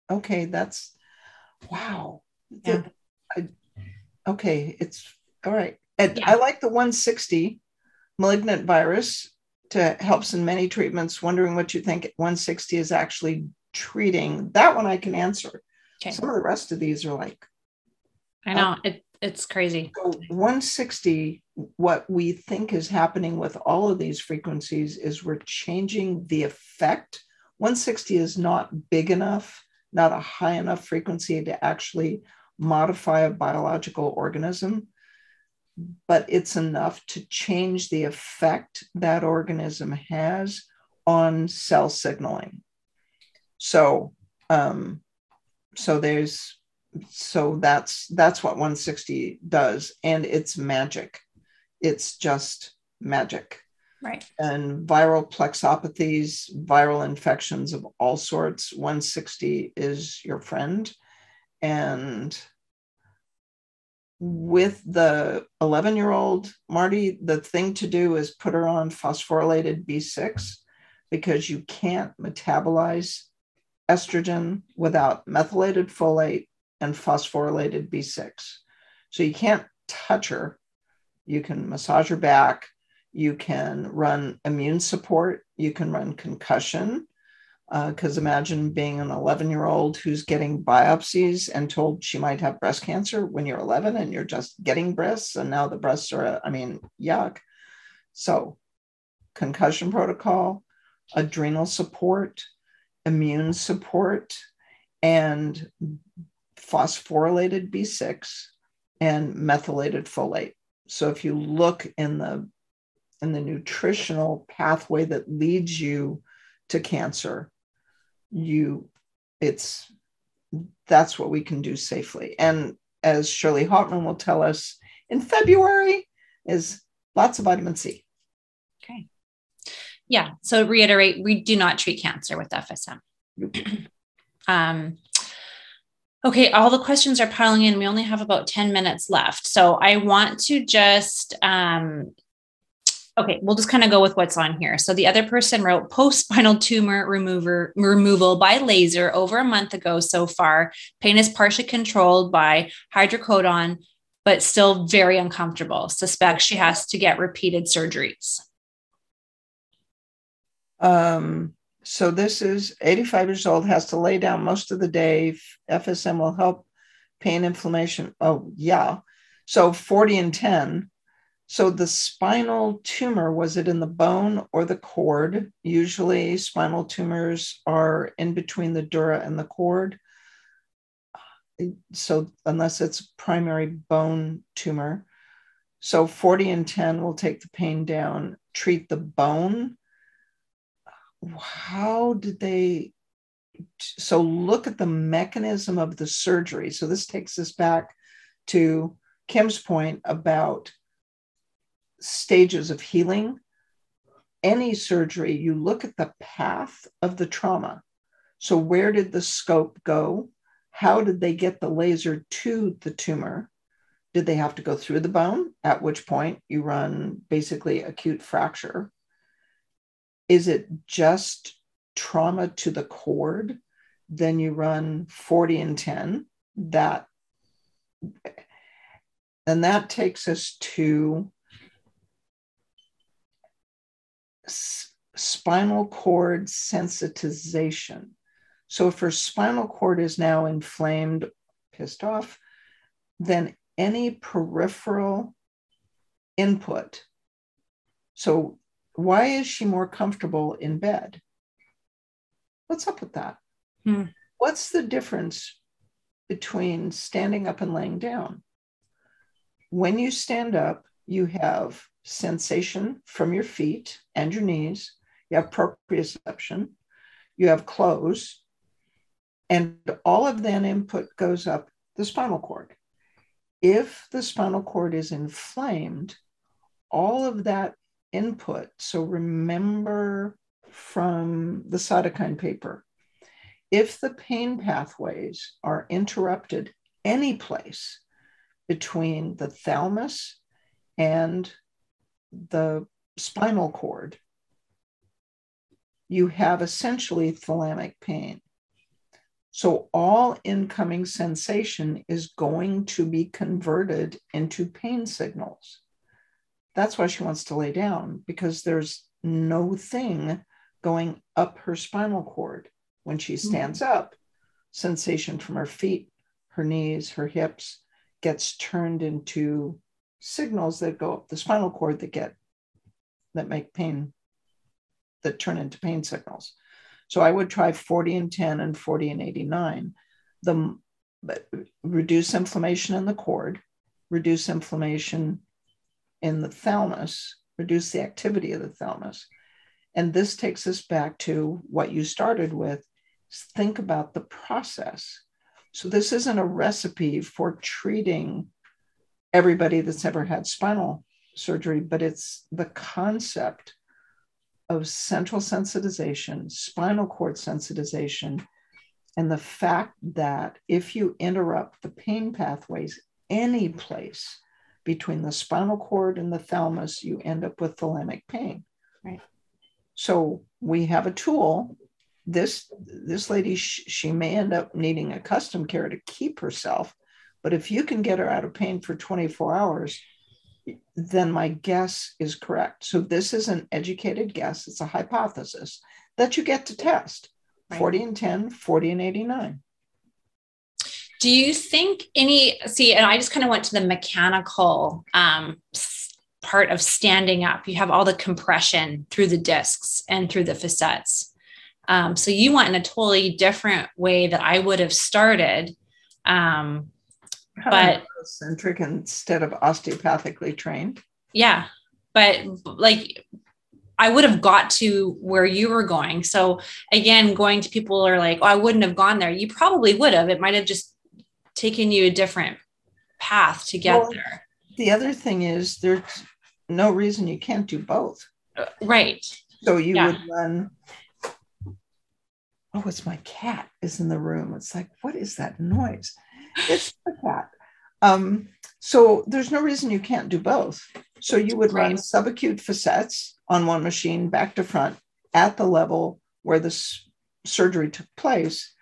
Okay, that's wow. Yeah. I, okay, it's all right. And yeah. I like the 160 malignant virus to helps in many treatments. Wondering what you think 160 is actually treating. That one I can answer. Okay. Some of the rest of these are like. I know um, it, it's crazy. So 160, what we think is happening with all of these frequencies is we're changing the effect. 160 is not big enough, not a high enough frequency to actually modify a biological organism but it's enough to change the effect that organism has on cell signaling. So, um, so there's, so that's that's what 160 does, and it's magic. It's just magic. Right. And viral plexopathies, viral infections of all sorts, 160 is your friend. And with the 11 year old Marty, the thing to do is put her on phosphorylated B6 because you can't metabolize estrogen without methylated folate and phosphorylated B6. So you can't touch her. You can massage her back. You can run immune support. You can run concussion because uh, imagine being an 11 year old who's getting biopsies and told she might have breast cancer when you're 11 and you're just getting breasts and now the breasts are i mean yuck. So concussion protocol adrenal support immune support and phosphorylated b6 and methylated folate. So if you look in the in the nutritional pathway that leads you to cancer you it's that's what we can do safely. And as shirley Hartman will tell us in february is lots of vitamin c. Okay. Yeah so reiterate we do not treat cancer with fsm um, okay all the questions are piling in. We only have about 10 minutes left. So i want to just um, okay, we'll just kind of go with what's on here. So the other person wrote post spinal tumor remover removal by laser over a month ago so far. Pain is partially controlled by hydrocodone, but still very uncomfortable. Suspects she has to get repeated surgeries. Um, so this is 85 years old, has to lay down most of the day. FSM will help pain inflammation. Oh, yeah. So 40 and 10 so the spinal tumor, was it in the bone or the cord? Usually spinal tumors are in between the dura and the cord. Uh, so unless it's primary bone tumor. So 40 and 10 will take the pain down, treat the bone. How did they? So look at the mechanism of the surgery. So this takes us back to Kim's point about stages of healing. Any surgery, you look at the path of the trauma. So, where did the scope go? How did they get the laser to the tumor? Did they have to go through the bone? At which point you run basically acute fracture. Is it just trauma to the cord? Then you run 40 and 10. That and that takes us to spinal cord sensitization. So if her spinal cord is now inflamed, pissed off, then any peripheral input. So why is she more comfortable in bed? What's up with that? Hmm. What's the difference between standing up and laying down? When you stand up, you have sensation from your feet and your knees, you have proprioception, you have close, and all of that input goes up the spinal cord. If the spinal cord is inflamed, all of that input, so remember from the cytokine paper, if the pain pathways are interrupted any place between the thalamus and the spinal cord, you have essentially thalamic pain. So all incoming sensation is going to be converted into pain signals. That's why she wants to lay down because there's no thing going up her spinal cord. When she mm-hmm. stands mm-hmm. up, sensation from her feet, her knees, her hips gets turned into signals that go up the spinal cord that get that make pain that turn into pain signals. So I would try 40 and 10 and 40 and 89. The reduce inflammation in the cord, reduce inflammation in the thalamus, reduce the activity of the thalamus. And this takes us back to what you started with. Think about the process. So this isn't a recipe for treating everybody that's ever had spinal surgery, but it's the concept of central sensitization, spinal cord sensitization, and the fact that if you interrupt the pain pathways any place between the spinal cord and the thalamus, you end up with thalamic pain. Right. So we have a tool. This this lady, she may end up needing a custom care to keep herself, but if you can get her out of pain for 24 hours, then my guess is correct. So this is an educated guess. It's a hypothesis that you get to test right. 40 and 10, 40 and 89. Do you think any, see, and I just kind of went to the mechanical um, part of standing up. You have all the compression through the discs and through the facets. Um, so you went in a totally different way that I would have started. Um, but centric instead of osteopathically trained. Yeah. But like I would have got to where you were going. So again, going to people are like, oh, I wouldn't have gone there. You probably would have. It might have just taken you a different path to get well, there. The other thing is there's no reason you can't do both. Uh, right. So you yeah. would run. Oh, it's my cat is in the room. It's like, what is that noise? It's the cat. Um, so there's no reason you can't do both. So you would run subacute facets on one machine back to front at the level where this surgery took place,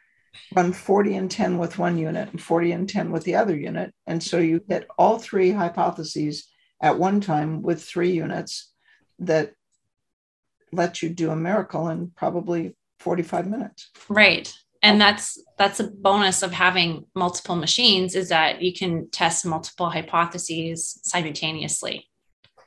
run 40 and 10 with one unit and 40 and 10 with the other unit. And so you hit all three hypotheses at one time with three units that let you do a miracle in probably 45 minutes. Right and that's that's a bonus of having multiple machines is that you can test multiple hypotheses simultaneously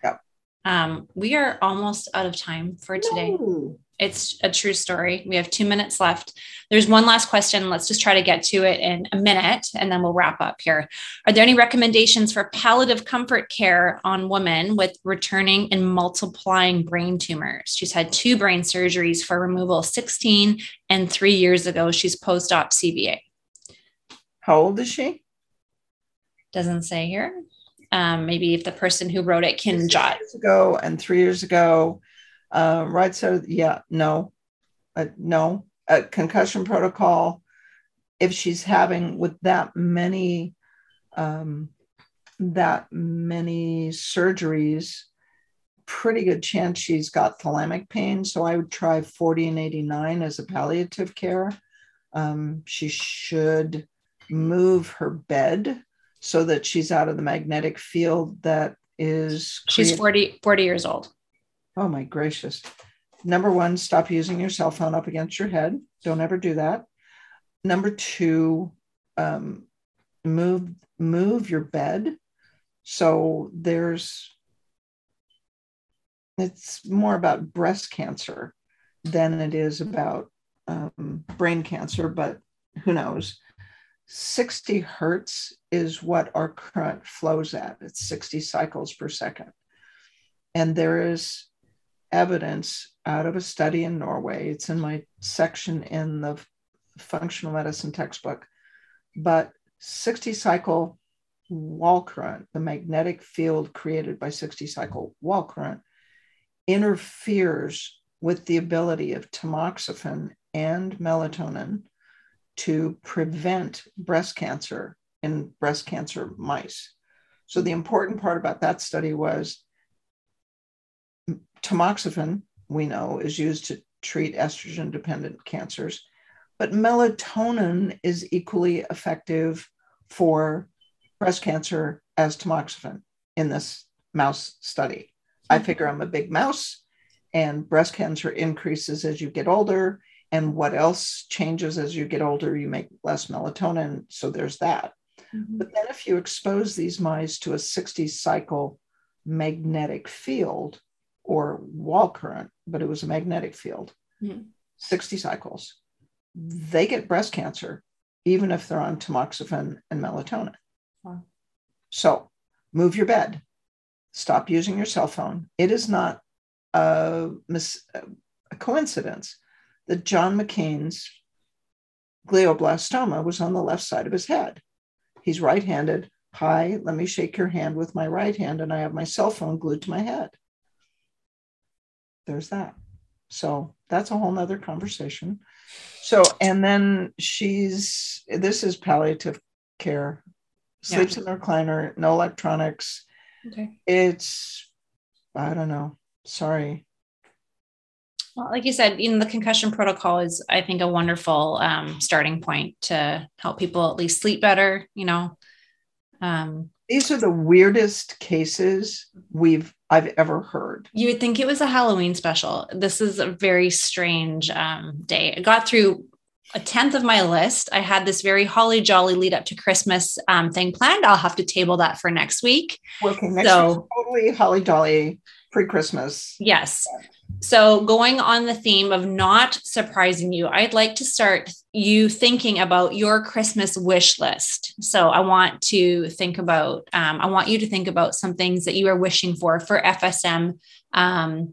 yep. um, we are almost out of time for today no. It's a true story. We have two minutes left. There's one last question. Let's just try to get to it in a minute and then we'll wrap up here. Are there any recommendations for palliative comfort care on women with returning and multiplying brain tumors? She's had two brain surgeries for removal 16 and three years ago. She's post-op cva how old is she? Doesn't say here. Um, maybe if the person who wrote it can jot. Years ago and three years ago um, right so yeah no uh, no a concussion protocol, if she's having with that many um, that many surgeries, pretty good chance she's got thalamic pain. So I would try 40 and 89 as a palliative care. Um, she should move her bed so that she's out of the magnetic field that is. She's 40, 40 years old. Oh my gracious. Number one, stop using your cell phone up against your head. Don't ever do that. Number two, um, move move your bed. So there's it's more about breast cancer than it is about um, brain cancer, but who knows? 60 hertz is what our current flows at. It's 60 cycles per second. And there is evidence out of a study in Norway. It's in my section in the functional medicine textbook. But 60 cycle wall current, the magnetic field created by 60 cycle wall current, interferes with the ability of tamoxifen and melatonin to prevent breast cancer in breast cancer mice. So, the important part about that study was tamoxifen, we know, is used to treat estrogen dependent cancers, but melatonin is equally effective for breast cancer as tamoxifen in this mouse study. I mm-hmm. figure I'm a big mouse, and breast cancer increases as you get older. And what else changes as you get older? You make less melatonin. So there's that. Mm-hmm. But then if you expose these mice to a 60 cycle magnetic field, or wall current, but it was a magnetic field, mm-hmm. 60 cycles. They get breast cancer even if they're on tamoxifen and melatonin. Wow. So move your bed, stop using your cell phone. It is not a, mis- a coincidence that John McCain's glioblastoma was on the left side of his head. He's right handed. Hi, let me shake your hand with my right hand, and I have my cell phone glued to my head there's that. So that's a whole nother conversation. So, and then she's, this is palliative care, sleeps yeah. in a recliner, no electronics. Okay. It's, I don't know. Sorry. Well, like you said, you know, the concussion protocol is, I think, a wonderful um, starting point to help people at least sleep better. You know, um, these are the weirdest cases we've I've ever heard. You would think it was a Halloween special. This is a very strange um, day. I got through a tenth of my list. I had this very holly jolly lead up to Christmas um, thing planned. I'll have to table that for next week. Okay, next so, totally holly jolly pre Christmas. Yes. So, going on the theme of not surprising you, I'd like to start you thinking about your Christmas wish list. So, I want to think about, um, I want you to think about some things that you are wishing for for FSM, um,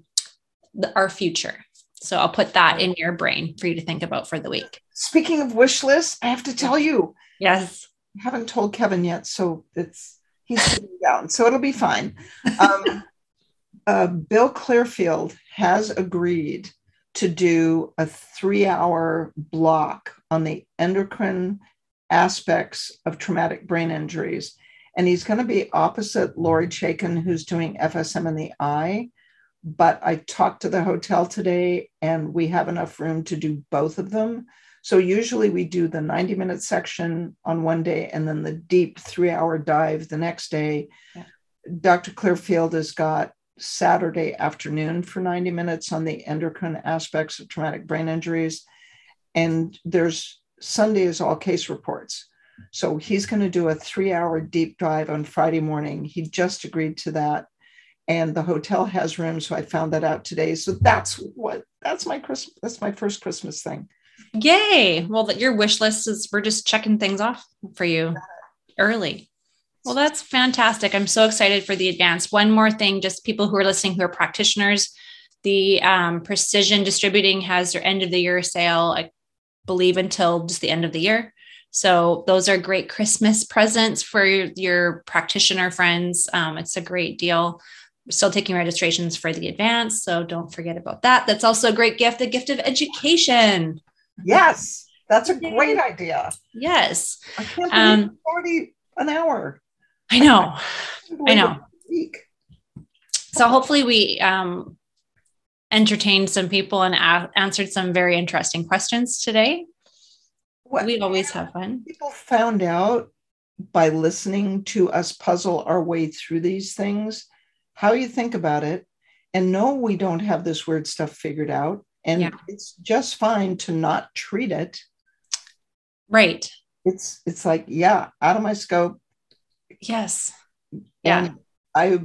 the, our future. So, I'll put that in your brain for you to think about for the week. Speaking of wish lists, I have to tell you. Yes. I haven't told Kevin yet, so it's he's sitting down, so it'll be fine. Um, uh, Bill Clearfield has agreed to do a three hour block on the endocrine aspects of traumatic brain injuries. And he's going to be opposite Lori Chaikin, who's doing FSM in the eye. But I talked to the hotel today and we have enough room to do both of them. So usually we do the 90 minute section on one day and then the deep three hour dive the next day. Yeah. Dr. Clearfield has got Saturday afternoon for 90 minutes on the endocrine aspects of traumatic brain injuries. And there's Sunday is all case reports. So he's going to do a three hour deep dive on Friday morning. He just agreed to that. And the hotel has rooms. So I found that out today. So that's what that's my Christmas. That's my first Christmas thing. Yay. Well, that your wish list is we're just checking things off for you early. Well, that's fantastic. I'm so excited for the advance. One more thing, just people who are listening who are practitioners, the um, Precision Distributing has their end of the year sale, I believe, until just the end of the year. So those are great Christmas presents for your, your practitioner friends. Um, it's a great deal. We're still taking registrations for the advance, so don't forget about that. That's also a great gift, the gift of education. yes, that's a great idea. Yes. I can't believe Um, already an hour. I know. I know. So hopefully we um, entertained some people and a- answered some very interesting questions today. What We always have fun. people found out by listening to us puzzle our way through these things, how you think about it, and no, we don't have this weird stuff figured out. And Yeah. it's just fine to not treat it. Right. It's it's like, yeah, out of my scope. Yes. Yeah. And I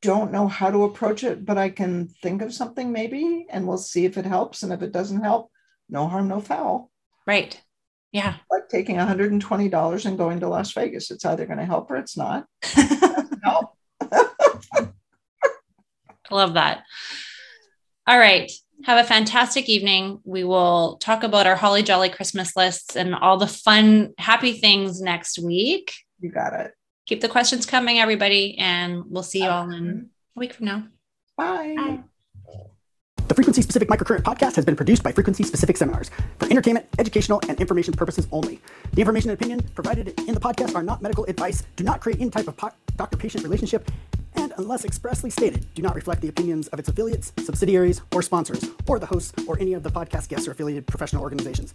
don't know how to approach it, but I can think of something maybe, and we'll see if it helps. And if it doesn't help, no harm, no foul. Right. Yeah. Like taking $120 and going to Las Vegas. It's either going to help or it's not. No. Love that. All right. Have a fantastic evening. We will talk about our Holly Jolly Christmas lists and all the fun, happy things next week. You got it. Keep the questions coming, everybody, and we'll see you all in a week from now. Bye. Bye. The Frequency Specific Microcurrent podcast has been produced by Frequency Specific Seminars for entertainment, educational, and information purposes only. The information and opinion provided in the podcast are not medical advice, do not create any type of po- doctor patient relationship, and unless expressly stated, do not reflect the opinions of its affiliates, subsidiaries, or sponsors, or the hosts or any of the podcast guests or affiliated professional organizations.